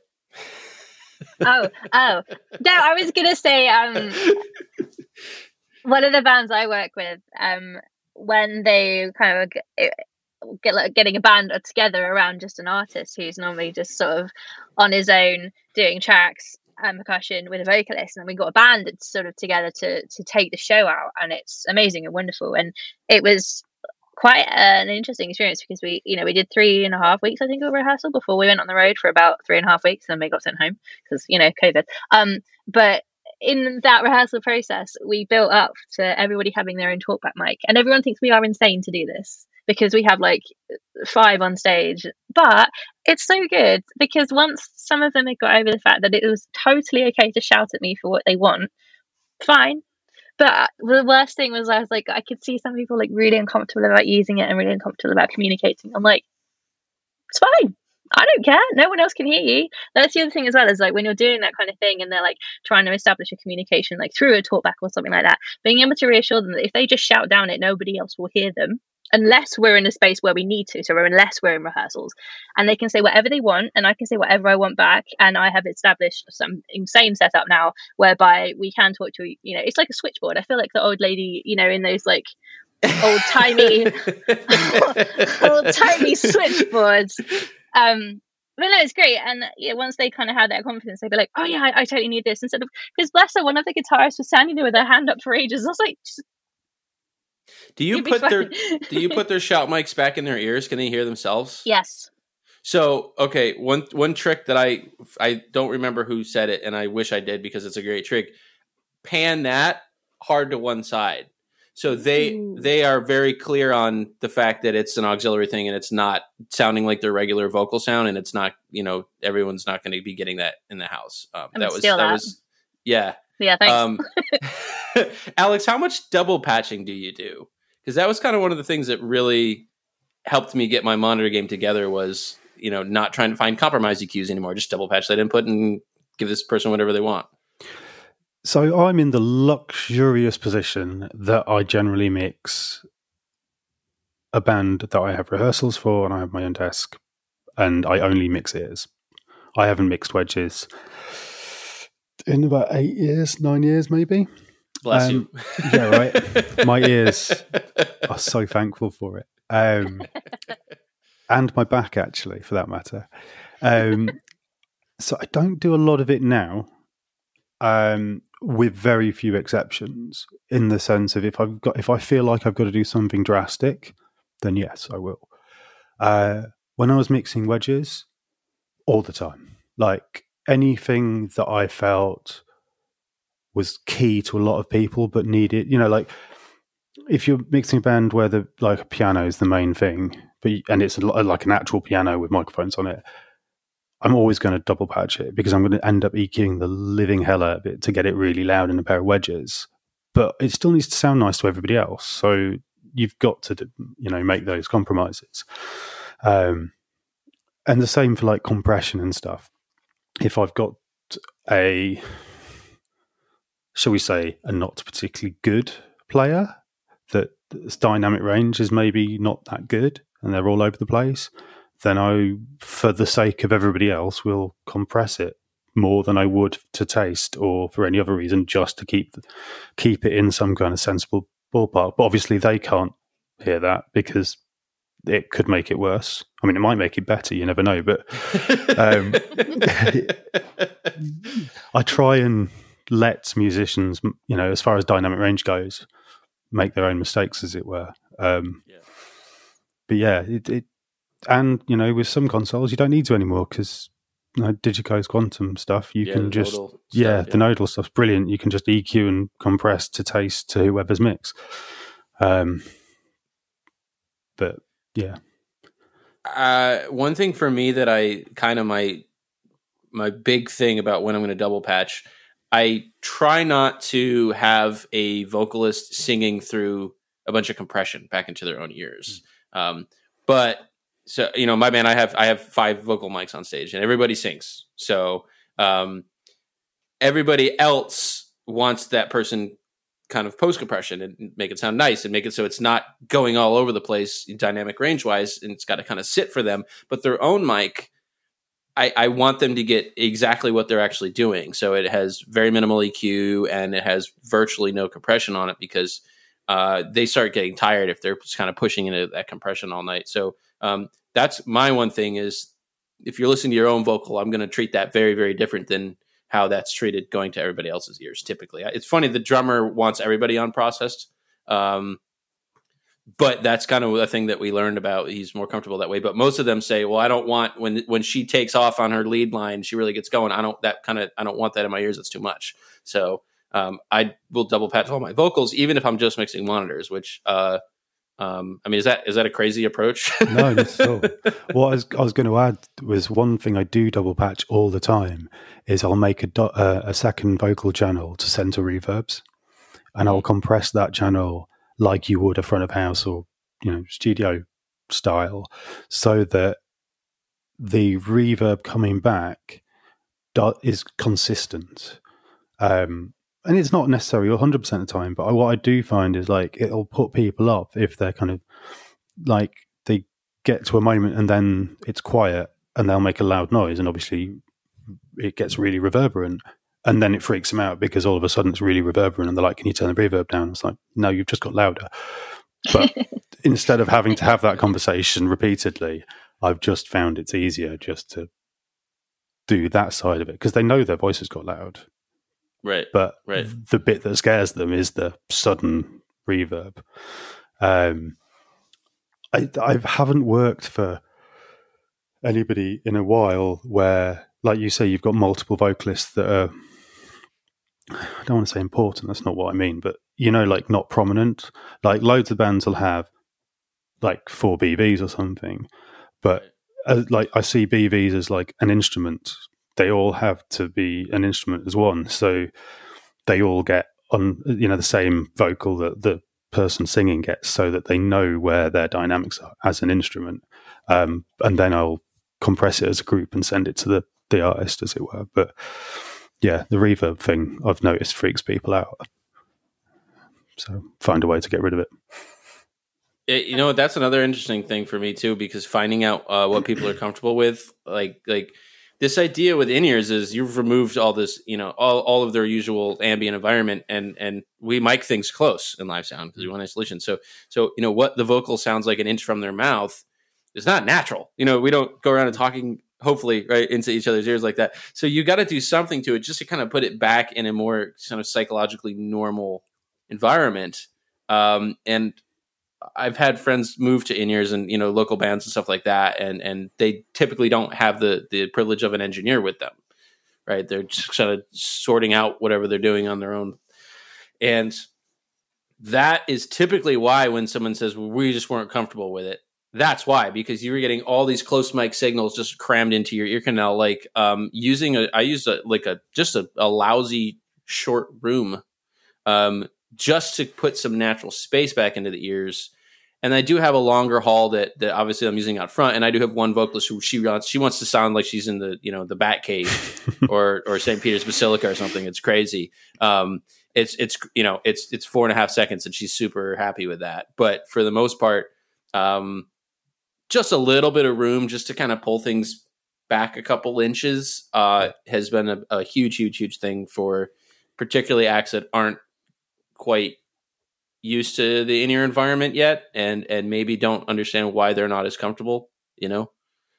oh, oh. No, I was gonna say um one of the bands I work with, um, when they kind of get, get like getting a band together around just an artist who's normally just sort of on his own doing tracks and percussion with a vocalist and we got a band that's sort of together to to take the show out and it's amazing and wonderful and it was quite an interesting experience because we, you know, we did three and a half weeks, I think, of rehearsal before we went on the road for about three and a half weeks, and then we got sent home because you know COVID. Um, but in that rehearsal process, we built up to everybody having their own talkback mic, and everyone thinks we are insane to do this because we have like five on stage. But it's so good because once some of them had got over the fact that it was totally okay to shout at me for what they want, fine, but the worst thing was I was like I could see some people like really uncomfortable about using it and really uncomfortable about communicating. I'm like, it's fine. I don't care. No one else can hear you. That's the other thing as well is like when you're doing that kind of thing and they're like trying to establish a communication like through a talkback or something like that, being able to reassure them that if they just shout down it, nobody else will hear them unless we're in a space where we need to, so unless we're in rehearsals, and they can say whatever they want, and I can say whatever I want back, and I have established some insane setup now whereby we can talk to you know it's like a switchboard. I feel like the old lady, you know, in those like old timey [LAUGHS] old timey switchboards. Um, but no, it's great. And yeah, once they kind of had that confidence, they'd be like, "Oh yeah, I, I totally need this." Instead of because bless her, one of the guitarists was standing there with her hand up for ages. I was like, do you put their do you put their shout mics back in their ears? Can they hear themselves? Yes. So okay, one one trick that I I don't remember who said it, and I wish I did because it's a great trick. Pan that hard to one side, so they Ooh. they are very clear on the fact that it's an auxiliary thing, and it's not sounding like their regular vocal sound, and it's not you know everyone's not going to be getting that in the house. Um, that was that, that was yeah yeah. Thanks. Um, [LAUGHS] Alex, how much double patching do you do? because that was kind of one of the things that really helped me get my monitor game together was you know not trying to find compromise EQs anymore, just double patch that input and give this person whatever they want. So I'm in the luxurious position that I generally mix a band that I have rehearsals for, and I have my own desk, and I only mix ears. I haven't mixed wedges in about eight years, nine years, maybe. Bless Um, you. [LAUGHS] yeah, right. My [LAUGHS] ears are so thankful for it. Um, and my back, actually, for that matter. Um, so I don't do a lot of it now, um, with very few exceptions. In the sense of if I've got, if I feel like I've got to do something drastic, then yes, I will. Uh, when I was mixing wedges, all the time, like anything that I felt was key to a lot of people, but needed, you know, like if you're mixing a band where the like a piano is the main thing, but and it's a, lo- like an actual piano with microphones on it, I'm always going to double patch it because I'm going to end up EQing the living hell out of it to get it really loud in a pair of wedges. But it still needs to sound nice to everybody else, so you've got to, you know, make those compromises. Um, and the same for like compression and stuff. If I've got a, shall we say, a not particularly good player that its dynamic range is maybe not that good and they're all over the place, then I, for the sake of everybody else, will compress it more than I would to taste or for any other reason, just to keep keep it in some kind of sensible ballpark. But obviously, they can't hear that because it could make it worse. I mean, it might make it better. You never know. But um, [LAUGHS] I try and let musicians, you know, as far as dynamic range goes, make their own mistakes, as it were. Um, Yeah. But yeah, it, it, and you know, with some consoles, you don't need to anymore because you know, Digico's quantum stuff, you Yeah, can just yeah, stuff, the nodal stuff's brilliant. You can just EQ and compress to taste to whoever's mix. Um, but yeah, Uh, one thing for me that I kind of my my big thing about when I'm going to double patch, I try not to have a vocalist singing through a bunch of compression back into their own ears. Um, but so you know, my band, I have I have five vocal mics on stage, and everybody sings. So um, everybody else wants that person kind of post compression and make it sound nice and make it so it's not going all over the place dynamic range wise and it's got to kind of sit for them. But their own mic I, I want them to get exactly what they're actually doing. So it has very minimal eq and it has virtually no compression on it because uh, they start getting tired if they're just kind of pushing into that compression all night. So um, that's my one thing is if you're listening to your own vocal i'm going to treat that very very different than how that's treated going to everybody else's ears typically. It's funny the drummer wants everybody unprocessed. um, but that's kind of a thing that we learned about. He's more comfortable that way but most of them say well i don't want when when she takes off on her lead line she really gets going. I don't that kind of i don't want that in my ears. It's too much. So um, i will double patch all my vocals even if i'm just mixing monitors which uh, um, I mean, is that is that a crazy approach? [LAUGHS] no, not at all. [LAUGHS] what I was, I was going to add was one thing I do double patch all the time is I'll make a, do, uh, a second vocal channel to center reverbs, and I'll compress that channel like you would a front of house or you know studio style, so that the reverb coming back do, is consistent. Um, and it's not necessarily 100% of the time, but what I do find is like it'll put people up if they're kind of like they get to a moment and then it's quiet and they'll make a loud noise, and obviously it gets really reverberant. And then it freaks them out because all of a sudden it's really reverberant, and they're like, "Can you turn the reverb down?" It's like, "No, you've just got louder." But [LAUGHS] instead of having to have that conversation repeatedly, I've just found it's easier just to do that side of it because they know their voices got loud. Right. But Right. the bit that scares them is the sudden reverb. Um, I, I haven't worked for anybody in a while where, like you say, you've got multiple vocalists that are. I don't want to say important. That's not what I mean, but you know, like not prominent. Like loads of bands will have like four BVs or something, but uh, like I see BVs as like an instrument. They all have to be an instrument as one, so they all get on you know the same vocal that the person singing gets, so that they know where their dynamics are as an instrument. Um, and then I'll compress it as a group and send it to the the artist, as it were. But yeah, the reverb thing I've noticed freaks people out. So find a way to get rid of it. It- you know that's another interesting thing for me too because finding out uh, what people are comfortable with like like this idea with in ears is you've removed all this, you know, all, all of their usual ambient environment, and and we mic things close in live sound because we want isolation. So so you know what the vocal sounds like an inch from their mouth is not natural. You know, we don't go around and talking hopefully right into each other's ears like that. So you got to do something to it just to kind of put it back in a more kind of psychologically normal environment. Um, and I've had friends move to in ears and you know local bands and stuff like that, and and they typically don't have the the privilege of an engineer with them, right? They're just kind of sorting out whatever they're doing on their own, and that is typically why when someone says we just weren't comfortable with it, that's why because you were getting all these close mic signals just crammed into your ear canal. Like um, using a, I used a like a just a, a lousy short room um, just to put some natural space back into the ears. And I do have a longer hall that, that obviously I'm using out front, and I do have one vocalist who she wants she wants to sound like she's in the you know the Bat Cave [LAUGHS] or or St. Peter's Basilica or something. It's crazy. Um, it's it's you know it's it's four and a half seconds, and she's super happy with that. But for the most part, um, just a little bit of room just to kind of pull things back a couple inches uh, has been a, a huge, huge, huge thing for particularly acts that aren't quite used to the in-ear environment yet and and maybe don't understand why they're not as comfortable you know?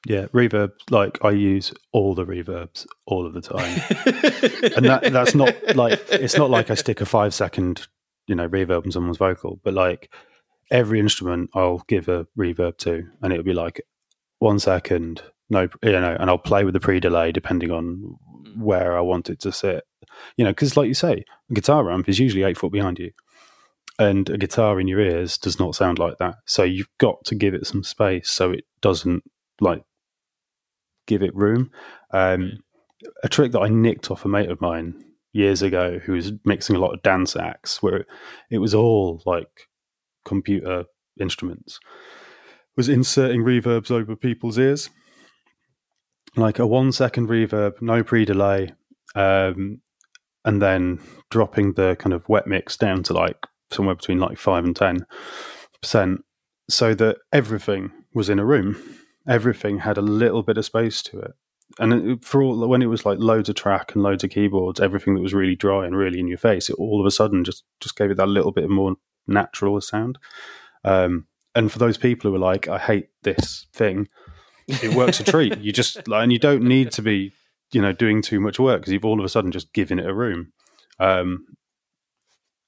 Yeah reverb like i use all the reverbs all of the time. [LAUGHS] And that that's not like it's not like i stick a five second you know reverb on someone's vocal but like every instrument i'll give a reverb to and it'll be like one second no you know and i'll play with the pre-delay depending on where i want it to sit you know because like you say a guitar amp is usually eight foot behind you and a guitar in your ears does not sound like that. So you've got to give it some space so it doesn't like give it room. Um, a trick that I nicked off a mate of mine years ago who was mixing a lot of dance acts where it was all like computer instruments was inserting reverbs over people's ears like a one second reverb no pre-delay um, and then dropping the kind of wet mix down to like somewhere between like five and ten percent, so that everything was in a room. Everything had a little bit of space to it, and for all when it was like loads of track and loads of keyboards, everything that was really dry and really in your face, it all of a sudden just just gave it that little bit more natural sound. Um, and for those people who are like, I hate this thing, it works a treat. You just like, and you don't need to be you know doing too much work because you've all of a sudden just given it a room. Um,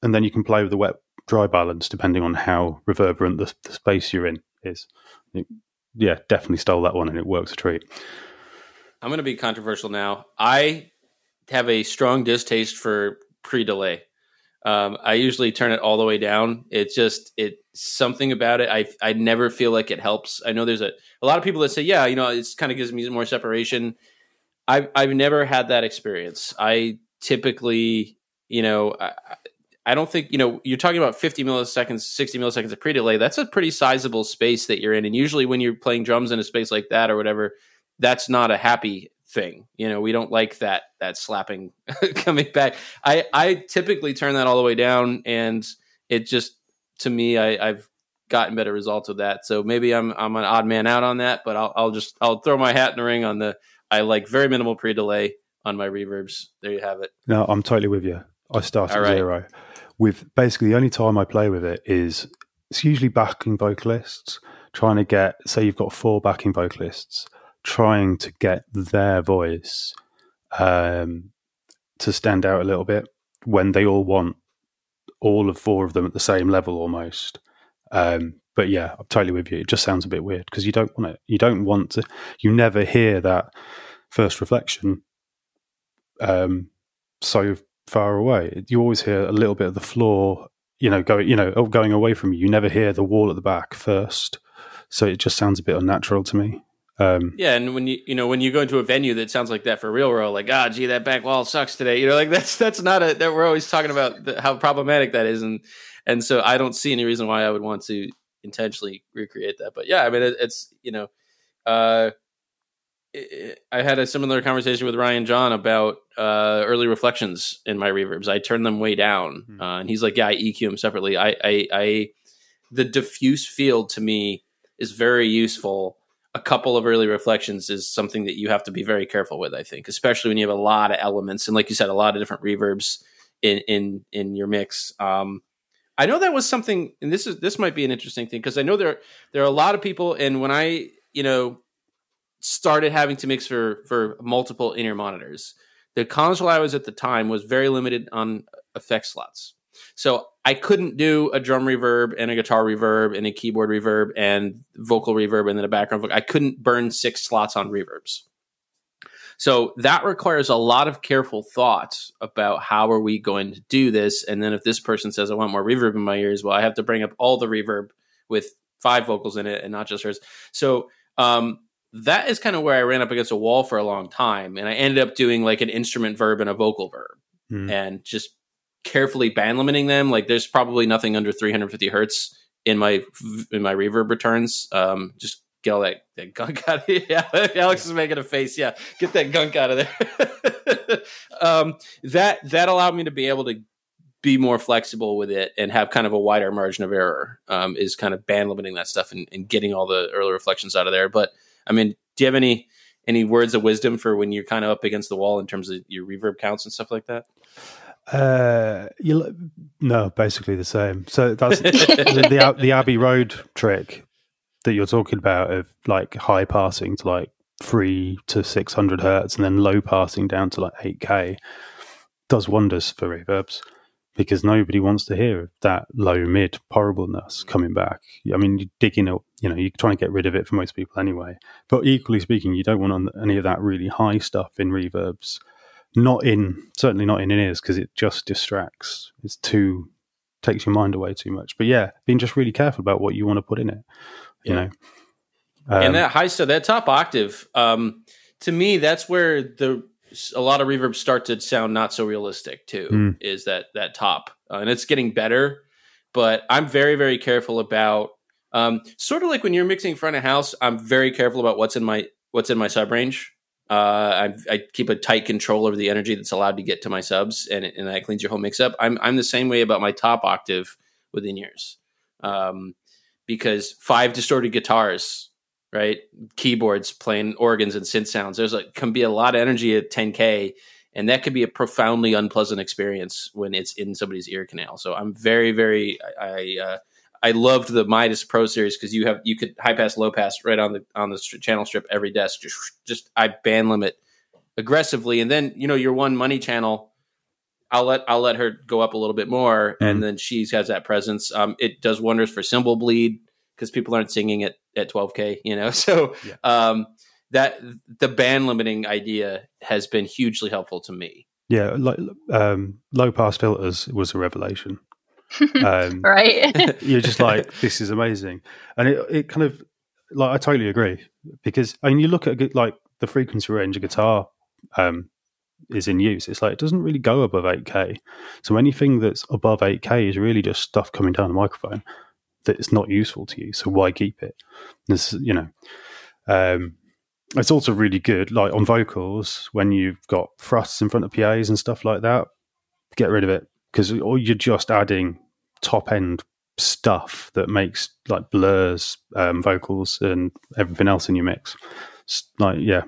and then you can play with the wet dry balance depending on how reverberant the, the space you're in is. It, yeah, definitely stole that one, and it works a treat. I'm going to be controversial now. I have a strong distaste for pre-delay. Um, I usually turn it all the way down. It's just it something about it. I I never feel like it helps. I know there's a a lot of people that say, yeah, you know, it's kind of gives me more separation. I've I've never had that experience. I typically, you know, I, I don't think, you know, you're talking about 50 milliseconds, 60 milliseconds of pre delay. That's a pretty sizable space that you're in. And usually when you're playing drums in a space like that or whatever, that's not a happy thing. You know, we don't like that, that slapping [LAUGHS] coming back. I, I typically turn that all the way down and it just, to me, I, I've gotten better results with that. So maybe I'm, I'm an odd man out on that, but I'll, I'll just, I'll throw my hat in the ring on the, I like very minimal pre delay on my reverbs. There you have it. No, I'm totally with you. I start at right. zero with basically the only time I play with it is it's usually backing vocalists trying to get say you've got four backing vocalists trying to get their voice um, to stand out a little bit when they all want all of four of them at the same level almost. Um, but yeah, I'm totally with you. It just sounds a bit weird because you don't want it. You don't want to. You never hear that first reflection um, so far away. You always hear a little bit of the floor, you know, going, you know, oh, going away from you. You never hear the wall at the back first, so it just sounds a bit unnatural to me. Um, yeah, and when you you know when you go into a venue that sounds like that for real, world, like ah, gee, that back wall sucks today. You know, like [LAUGHS] that's that's not a that we're always talking about the, how problematic that is, and and so I don't see any reason why I would want to intentionally recreate that. But yeah, I mean, it, it's you know, uh, I had a similar conversation with Ryan John about uh, early reflections in my reverbs. I turn them way down, mm-hmm. uh, and he's like, "Yeah, I EQ them separately." I, I, I, the diffuse field to me is very useful a couple of early reflections is something that you have to be very careful with. I think, especially when you have a lot of elements and, like you said, a lot of different reverbs in in in your mix. Um, I know that was something, and this is this might be an interesting thing because I know there there are a lot of people, and when I you know started having to mix for for multiple in-ear monitors, the console I was at the time was very limited on effect slots. So I couldn't do a drum reverb and a guitar reverb and a keyboard reverb and vocal reverb and then a background vocal. I couldn't burn six slots on reverbs. So that requires a lot of careful thoughts about how are we going to do this. And then if this person says I want more reverb in my ears, well, I have to bring up all the reverb with five vocals in it and not just hers. So um, that is kind of where I ran up against a wall for a long time, and I ended up doing like an instrument verb and a vocal verb, Hmm. and just carefully band limiting them. Like there's probably nothing under 350 hertz in my in my reverb returns. Um, just get all that, that gunk [LAUGHS] out of here. Yeah, Alex is making a face. Yeah, get that gunk out of there. [LAUGHS] um, that that allowed me to be able to be more flexible with it and have kind of a wider margin of error. Um, is kind of band limiting that stuff and, and getting all the early reflections out of there. But I mean, do you have any any words of wisdom for when you're kind of up against the wall in terms of your reverb counts and stuff like that? Uh, you no, basically the same. So that's [LAUGHS] the, the the Abbey Road trick that you're talking about of like high passing to like three to six hundred hertz and then low passing down to like eight k does wonders for reverbs because nobody wants to hear that low mid horribleness coming back. I mean, you're digging it, you know, you're trying to get rid of it for most people anyway. But equally speaking, you don't want any of that really high stuff in reverbs not in certainly not in ears because it just distracts it's too takes your mind away too much but yeah being just really careful about what you want to put in it you Yeah. know um, and that high stuff, that top octave, um, to me, that's where the a lot of reverbs start to sound not so realistic too. Mm. Is that that top, uh, and it's getting better, but I'm very very careful about um, sort of like when you're mixing front of house. I'm very careful about what's in my what's in my sub range. Uh, I, I keep a tight control over the energy that's allowed to get to my subs, and, and that cleans your whole mix up. I'm I'm the same way about my top octave within ears, um, because five distorted guitars right? Keyboards playing organs and synth sounds. There's like can be a lot of energy at 10k, and that could be a profoundly unpleasant experience when it's in somebody's ear canal. So I'm very, very I I, uh, I loved the Midas Pro series because you have you could high pass, low pass right on the on the channel strip every desk. Just just I band limit aggressively, and then you know your one money channel. I'll let I'll let her go up a little bit more, Mhm. and then she has that presence. Um, it does wonders for cymbal bleed because people aren't singing it at 12k, you know. [LAUGHS] So Yeah. um, that the band limiting idea has been hugely helpful to me. yeah like um low pass filters was a revelation [LAUGHS] um right. [LAUGHS] you're just like this is amazing and it, it kind of like i totally agree because i mean you look at like the frequency range of guitar um is in use it's like it doesn't really go above 8k so anything that's above 8k is really just stuff coming down the microphone that is not useful to you so why keep it? This you know um it's also really good like on vocals when you've got thrusts in front of pas and stuff like that get rid of it because or you're just adding top end stuff that makes like blurs um, vocals and everything else in your mix. S- like yeah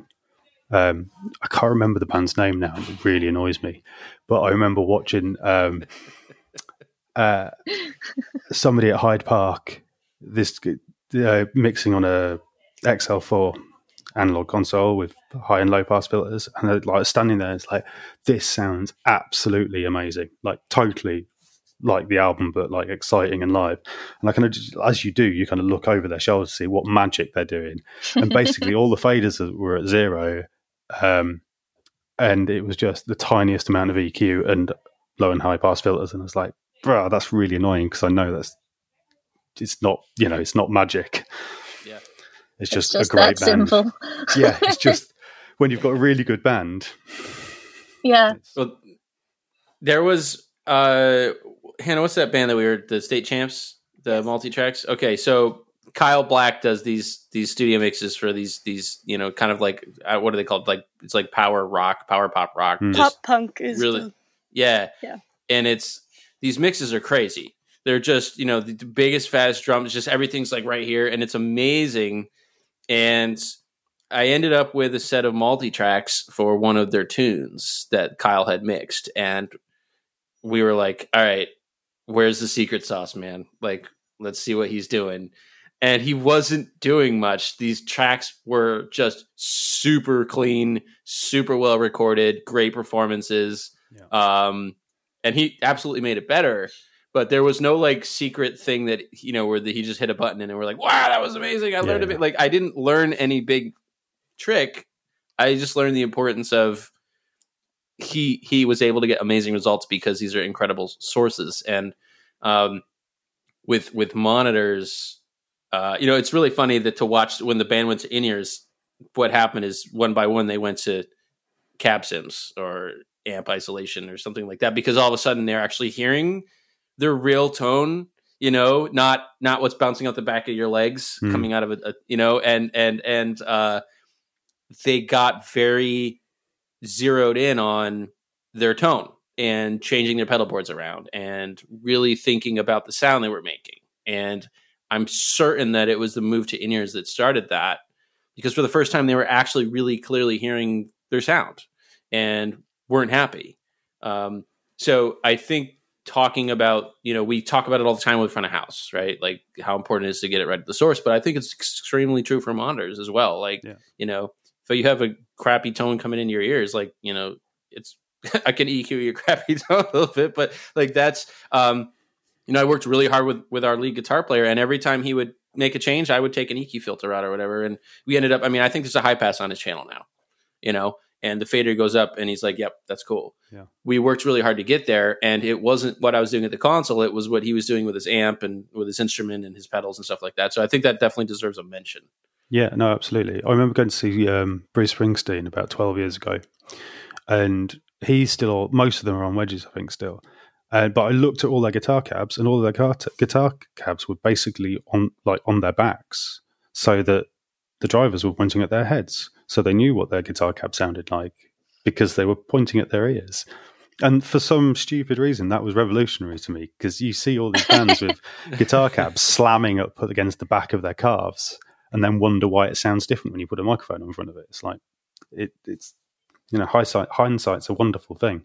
um, i can't remember the band's name now it really annoys me but i remember watching um, [LAUGHS] uh, somebody at hyde park this uh, mixing on a xl4 analog console with high and low pass filters and like standing there it's like this sounds absolutely amazing like totally like the album but like exciting and live. And i kind of just, as you do you kind of look over their shoulders to see what magic they're doing. And basically all the faders were at zero um and it was just the tiniest amount of eq and low and high pass filters and i was like bro that's really annoying because i know that's it's not you know it's not magic Yeah. it's just, it's just a great that band simple. yeah it's [LAUGHS] just when you've got a really good band yeah. it's- Well, there was uh, Hannah. What's that band that we were the state champs? The multi tracks. Okay, so Kyle Black does these these studio mixes for these these you know kind of like uh, what are they called? Like it's like power rock, power pop rock. Just- Pop punk is really the- Yeah. Yeah. And it's these mixes are crazy. They're just, you know, the, the biggest, fattest drums, just everything's like right here. And it's amazing and I ended up with a set of multi tracks for one of their tunes that Kyle had mixed, and we were like, "All right, where's the secret sauce, man? Like, let's see what he's doing." And he wasn't doing much. These tracks were just super clean, super well recorded, great performances. Yeah. Um, and he absolutely made it better but there was no like secret thing that you know where the, he just hit a button and we're like, wow, that was amazing. I learned yeah, a bit. Like I didn't learn any big trick. I just learned the importance of he he was able to get amazing results because these are incredible sources and um, with with monitors. Uh, you know, it's really funny that to watch when the band went to in ears. What happened is one by one they went to cab sims or amp isolation or something like that because all of a sudden they're actually hearing their real tone you know not not what's bouncing out the back of your legs mm. coming out of a, a, you know and and and uh they got very zeroed in on their tone and changing their pedal boards around and really thinking about the sound they were making and i'm certain that it was the move to in-ears that started that because for the first time they were actually really clearly hearing their sound and weren't happy. Um, so i think talking about you know we talk about it all the time with front of house right? Like how important it is to get it right at the source but i think it's extremely true for monitors as well. Like yeah. you know if you have a crappy tone coming in your ears like you know it's [LAUGHS] i can eq your crappy [LAUGHS] tone a little bit but like that's um you know i worked really hard with with our lead guitar player and every time he would make a change i would take an eq filter out or whatever and we ended up i mean i think there's a high pass on his channel now you know and the fader goes up and he's like yep that's cool. Yeah. We worked really hard to get there and it wasn't what i was doing at the console it was what he was doing with his amp and with his instrument and his pedals and stuff like that so i think that definitely deserves a mention. Yeah no absolutely. I remember going to see um, bruce springsteen about 12 years ago and he's still most of them are on wedges i think still uh, but I looked at all their guitar cabs, and all their guitar, guitar cabs were basically on like on their backs, so that the drivers were pointing at their heads so they knew what their guitar cab sounded like because they were pointing at their ears. And for some stupid reason, that was revolutionary to me because you see all these bands with [LAUGHS] guitar cabs slamming up against the back of their calves, and then wonder why it sounds different when you put a microphone in front of it. It's like it, it's you know hindsight, hindsight's a wonderful thing.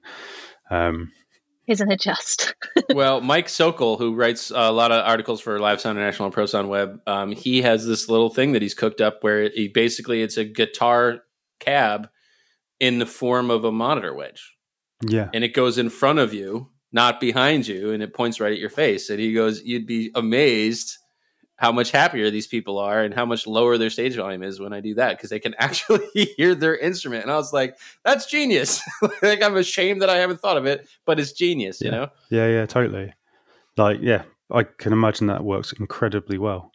Um, isn't it just? [LAUGHS] well, Mike Sokol, who writes a lot of articles for Live Sound International and Pro Sound Web, um, he has this little thing that he's cooked up where he basically it's a guitar cab in the form of a monitor wedge. Yeah, and it goes in front of you, not behind you, and it points right at your face. And he goes, "You'd be amazed." How much happier these people are and how much lower their stage volume is when I do that because they can [LAUGHS] actually hear their instrument. And I was like, that's genius. [LAUGHS] like I'm ashamed that I haven't thought of it, but it's genius, yeah. you know? Yeah, yeah, totally. Like, yeah, I can imagine that works incredibly well.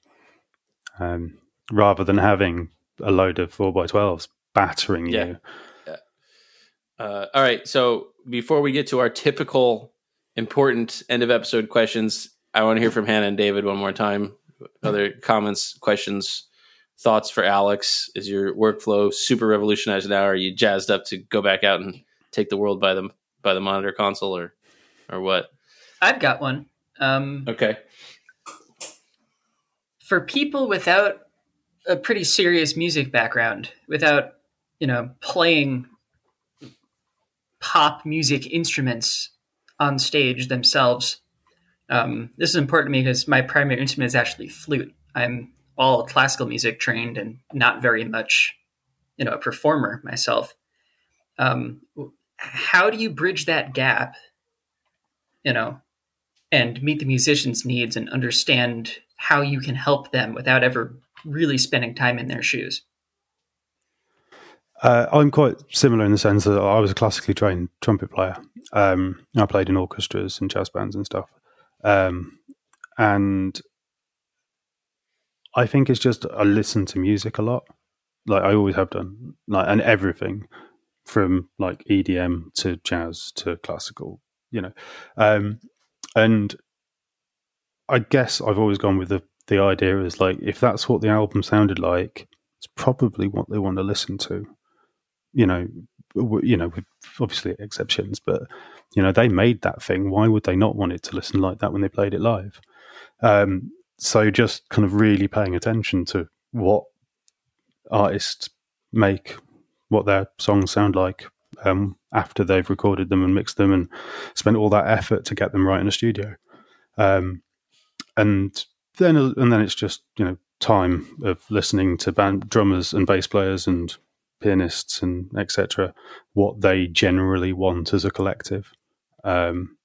Um, rather than having a load of four by twelves battering yeah. you. Yeah. Uh, all right. So before we get to our typical important end of episode questions, I want to hear from Hannah and David one more time other comments, questions, thoughts for Alex? Is your workflow super revolutionized now? Are you jazzed up to go back out and take the world by the by the monitor console, or or what? I've got one. Um, okay. For people without a pretty serious music background, without you know playing pop music instruments on stage themselves, um, this is important to me because my primary instrument is actually flute. I'm all classical music trained and not very much, you know, a performer myself. Um, how do you bridge that gap, you know, and meet the musician's needs and understand how you can help them without ever really spending time in their shoes? Uh, I'm quite similar in the sense that I was a classically trained trumpet player. Um, I played in orchestras and jazz bands and stuff. Um, and I think it's just I listen to music a lot, like I always have done, like and everything from like EDM to jazz to classical, you know, um, and I guess I've always gone with the the idea is like if that's what the album sounded like, it's probably what they want to listen to, you know, you know, with obviously exceptions, but you know, they made that thing. Why would they not want it to listen like that when they played it live? Um, so just kind of really paying attention to what artists make what their songs sound like um, after they've recorded them and mixed them and spent all that effort to get them right in the studio. Um, and then and then it's just you know time of listening to band drummers and bass players and pianists and etc. What they generally want as a collective. Um,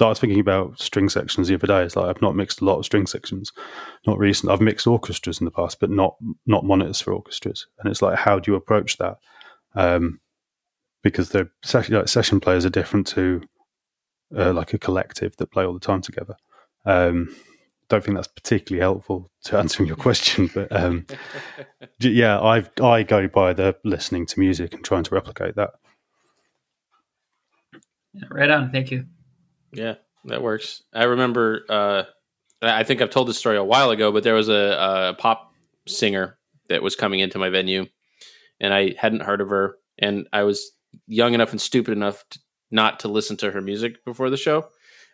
I was thinking about string sections the other day. It's like I've not mixed a lot of string sections, not recent. I've mixed orchestras in the past, but not not monitors for orchestras. And it's like, how do you approach that? Um, because the session, like session players are different to uh, like a collective that play all the time together. Um, don't think that's particularly helpful to [LAUGHS] answering your question, but um, [LAUGHS] yeah, I I go by the listening to music and trying to replicate that. Right on. Thank you. Yeah, that works. I remember. Uh, I think I've told this story a while ago, but there was a, a pop singer that was coming into my venue, and I hadn't heard of her, and I was young enough and stupid enough to, not to listen to her music before the show.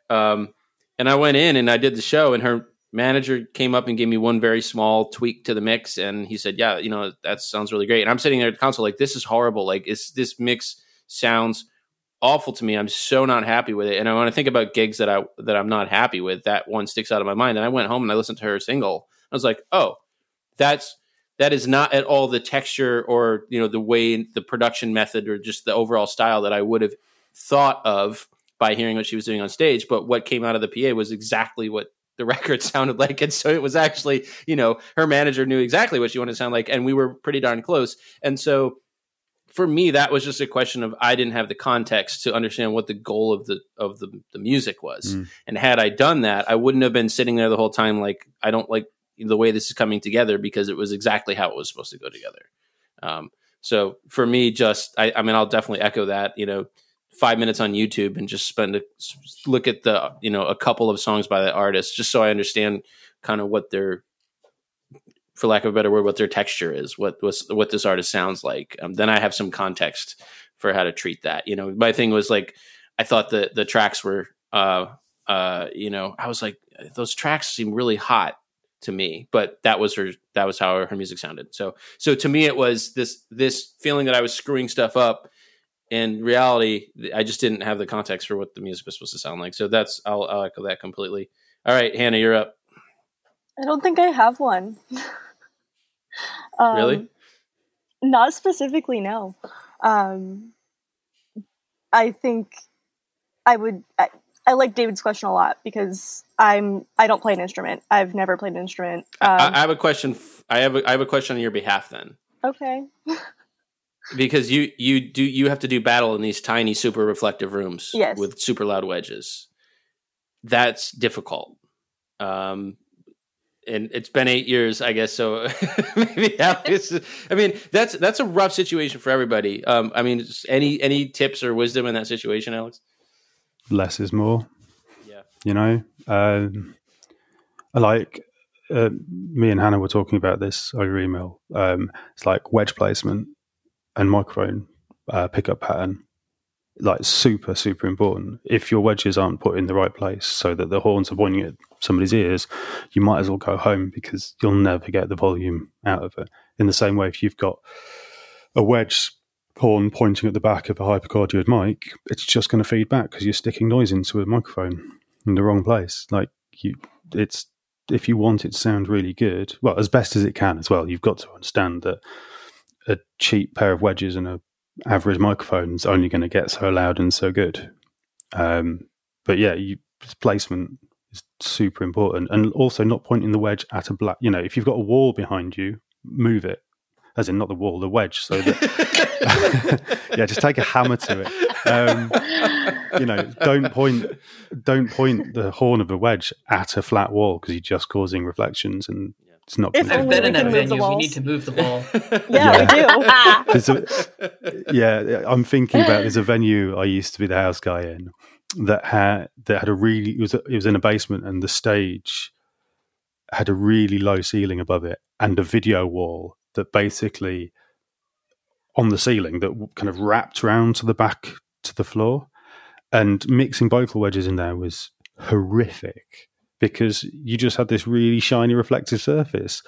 Um, and I went in and I did the show, and her manager came up and gave me one very small tweak to the mix, and he said, "Yeah, you know that sounds really great." And I'm sitting there at the console like, "This is horrible. Like, is this mix sounds awful to me. I'm so not happy with it. And when I think about gigs that I that I'm not happy with, that one sticks out of my mind. And I went home and I listened to her single. I was like, oh, that's that is not at all the texture or you know the way the production method or just the overall style that I would have thought of by hearing what she was doing on stage. But what came out of the PA was exactly what the [LAUGHS] record sounded like. And so it was actually, you know, her manager knew exactly what she wanted to sound like, and we were pretty darn close. And so for me, that was just a question of I didn't have the context to understand what the goal of the of the, the music was. Mm. And had I done that, I wouldn't have been sitting there the whole time like I don't like the way this is coming together because it was exactly how it was supposed to go together. Um, so for me, just I, I mean, I'll definitely echo that. You know, five minutes on YouTube and just spend a look at the you know a couple of songs by that artist just so I understand kind of what they're for lack of a better word, what their texture is, what what this artist sounds like. Um, then I have some context for how to treat that. You know, my thing was like, I thought the the tracks were, uh, uh, you know, I was like, those tracks seem really hot to me, but that was her. That was how her music sounded. So, so to me, it was this this feeling that I was screwing stuff up. In reality, I just didn't have the context for what the music was supposed to sound like. So that's I'll, I'll echo that completely. All right, Hannah, you're up. I don't think I have one. [LAUGHS] Um, really? Not specifically, no. Um, I think I would. I, I, like David's question a lot because I'm. I don't play an instrument. I've never played an instrument. Um, I, I, have a question. I have. A, I have a question on your behalf. Then. Okay. [LAUGHS] because you you do you have to do battle in these tiny super reflective rooms yes. with super loud wedges. That's difficult. Um, and it's been eight years, I guess. So [LAUGHS] maybe Alex. [LAUGHS] I mean, that's that's a rough situation for everybody. Um, I mean, any any tips or wisdom in that situation, Alex? Less is more. Yeah, you know, um, like uh, me and Hannah were talking about this over email. Um, it's like wedge placement and microphone uh, pickup pattern like super super important. If your wedges aren't put in the right place so that the horns are pointing at somebody's ears you might as well go home because you'll never get the volume out of it. In the same way if you've got a wedge horn pointing at the back of a hypercardioid mic it's just going to feed back because you're sticking noise into a microphone in the wrong place. Like you it's if you want it to sound really good well as best as it can as well you've got to understand that a cheap pair of wedges and a average microphone's only going to get so loud and so good. Um, but yeah, you, placement is super important, and also not pointing the wedge at a black. You know, if you've got a wall behind you, move it, as in not the wall, the wedge. So that [LAUGHS] yeah, just take a hammer to it. Um, you know, don't point don't point the horn of a wedge at a flat wall because you're just causing reflections and it's not. If I've been in that venue, we need to move the wall. [LAUGHS] yeah, yeah, we do. [LAUGHS] a, yeah, [LAUGHS] I'm thinking about there's a venue I used to be the house guy in that had that had a really it was a, it was in a basement and the stage had a really low ceiling above it and a video wall that basically on the ceiling that kind of wrapped around to the back to the floor and mixing vocal wedges in there was horrific because you just had this really shiny reflective surface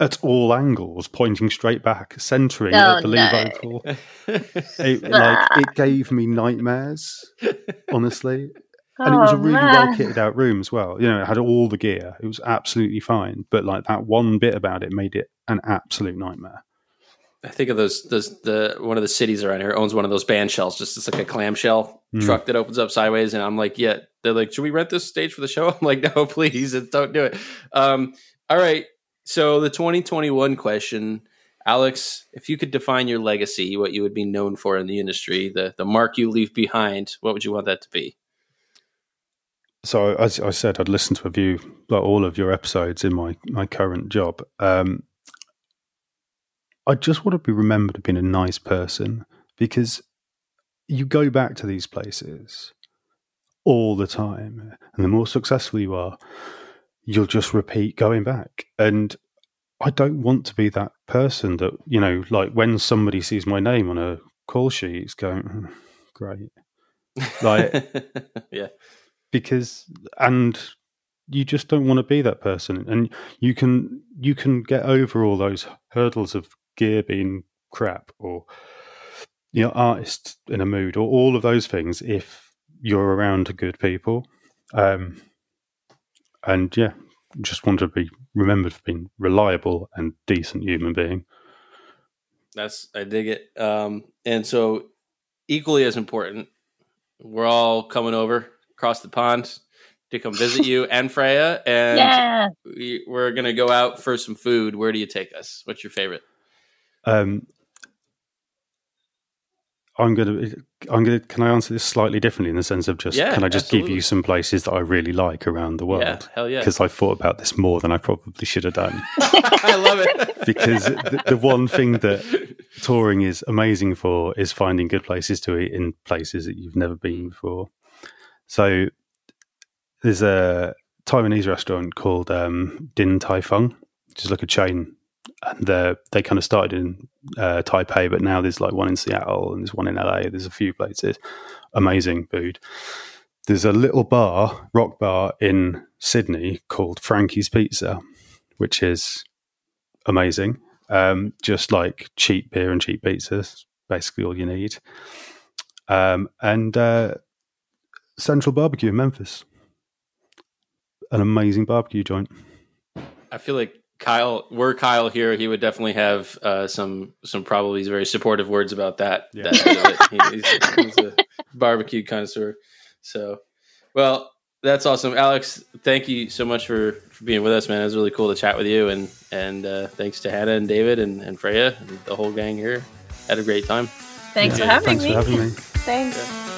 at all angles, pointing straight back, centering Oh, at the no. Levi pool. [LAUGHS] It, like ah. it gave me nightmares, honestly. And it was a Oh, really man. well kitted out room as well. You know, it had all the gear. It was absolutely fine. But like that one bit about it made it an absolute nightmare. I think of those those the one of the cities around here owns one of those band shells, just it's like a clamshell Mm. truck that opens up sideways, and I'm like, yeah. They're like, should we rent this stage for the show? [LAUGHS] I'm like, no, please, don't do it. Um, all right. So the 2021 question, Alex, if you could define your legacy, what you would be known for in the industry, the the mark you leave behind, what would you want that to be? So as I said, I'd listen to a few, like all of your episodes in my my current job. Um, I just want to be remembered as being a nice person because you go back to these places all the time, and the more successful you are, you'll just repeat going back. And I don't want to be that person that you know, like when somebody sees my name on a call sheet, it's going "Hmm, great. Like [LAUGHS] yeah, because and you just don't want to be that person and you can you can get over all those hurdles of gear being crap or you know artists in a mood or all of those things if you're around good people um and yeah just want to be remembered for being reliable and decent human being That's I dig it. Um, and so equally as important, we're all coming over across the pond to come visit you and Freya, and [LAUGHS] yeah. we, we're gonna go out for some food. Where do you take us? What's your favorite? Um, I'm gonna, I'm gonna. Can I answer this slightly differently in the sense of just? Yeah, can I just give you some places that I really like around the Yeah, world? hell yeah! Because I thought about this more than I probably should have done. [LAUGHS] I love it Because the, the one thing that touring is amazing for is finding good places to eat in places that you've never been before. So there's a Taiwanese restaurant called um, Din Tai Fung, which is like a chain, and they they kind of started in uh, Taipei, but now there's like one in Seattle and there's one in LA. There's a few places, amazing food. There's a little bar, rock bar in Sydney called Frankie's Pizza, which is amazing. Um, just like cheap beer and cheap pizzas, basically all you need. Um, and uh, Central Barbecue in Memphis, an amazing barbecue joint. I feel like Kyle, were Kyle here, he would definitely have uh, some some probably very supportive words about that. Yeah. that of it. He- he's, he's a barbecue connoisseur. So, well, that's awesome, Alex. Thank you so much for, for being with us, man. It was really cool to chat with you, and and uh, thanks to Hannah and David and, and Freya and the whole gang here. Had a great time. Thanks Yeah, for having Thanks me. for having me. Thanks.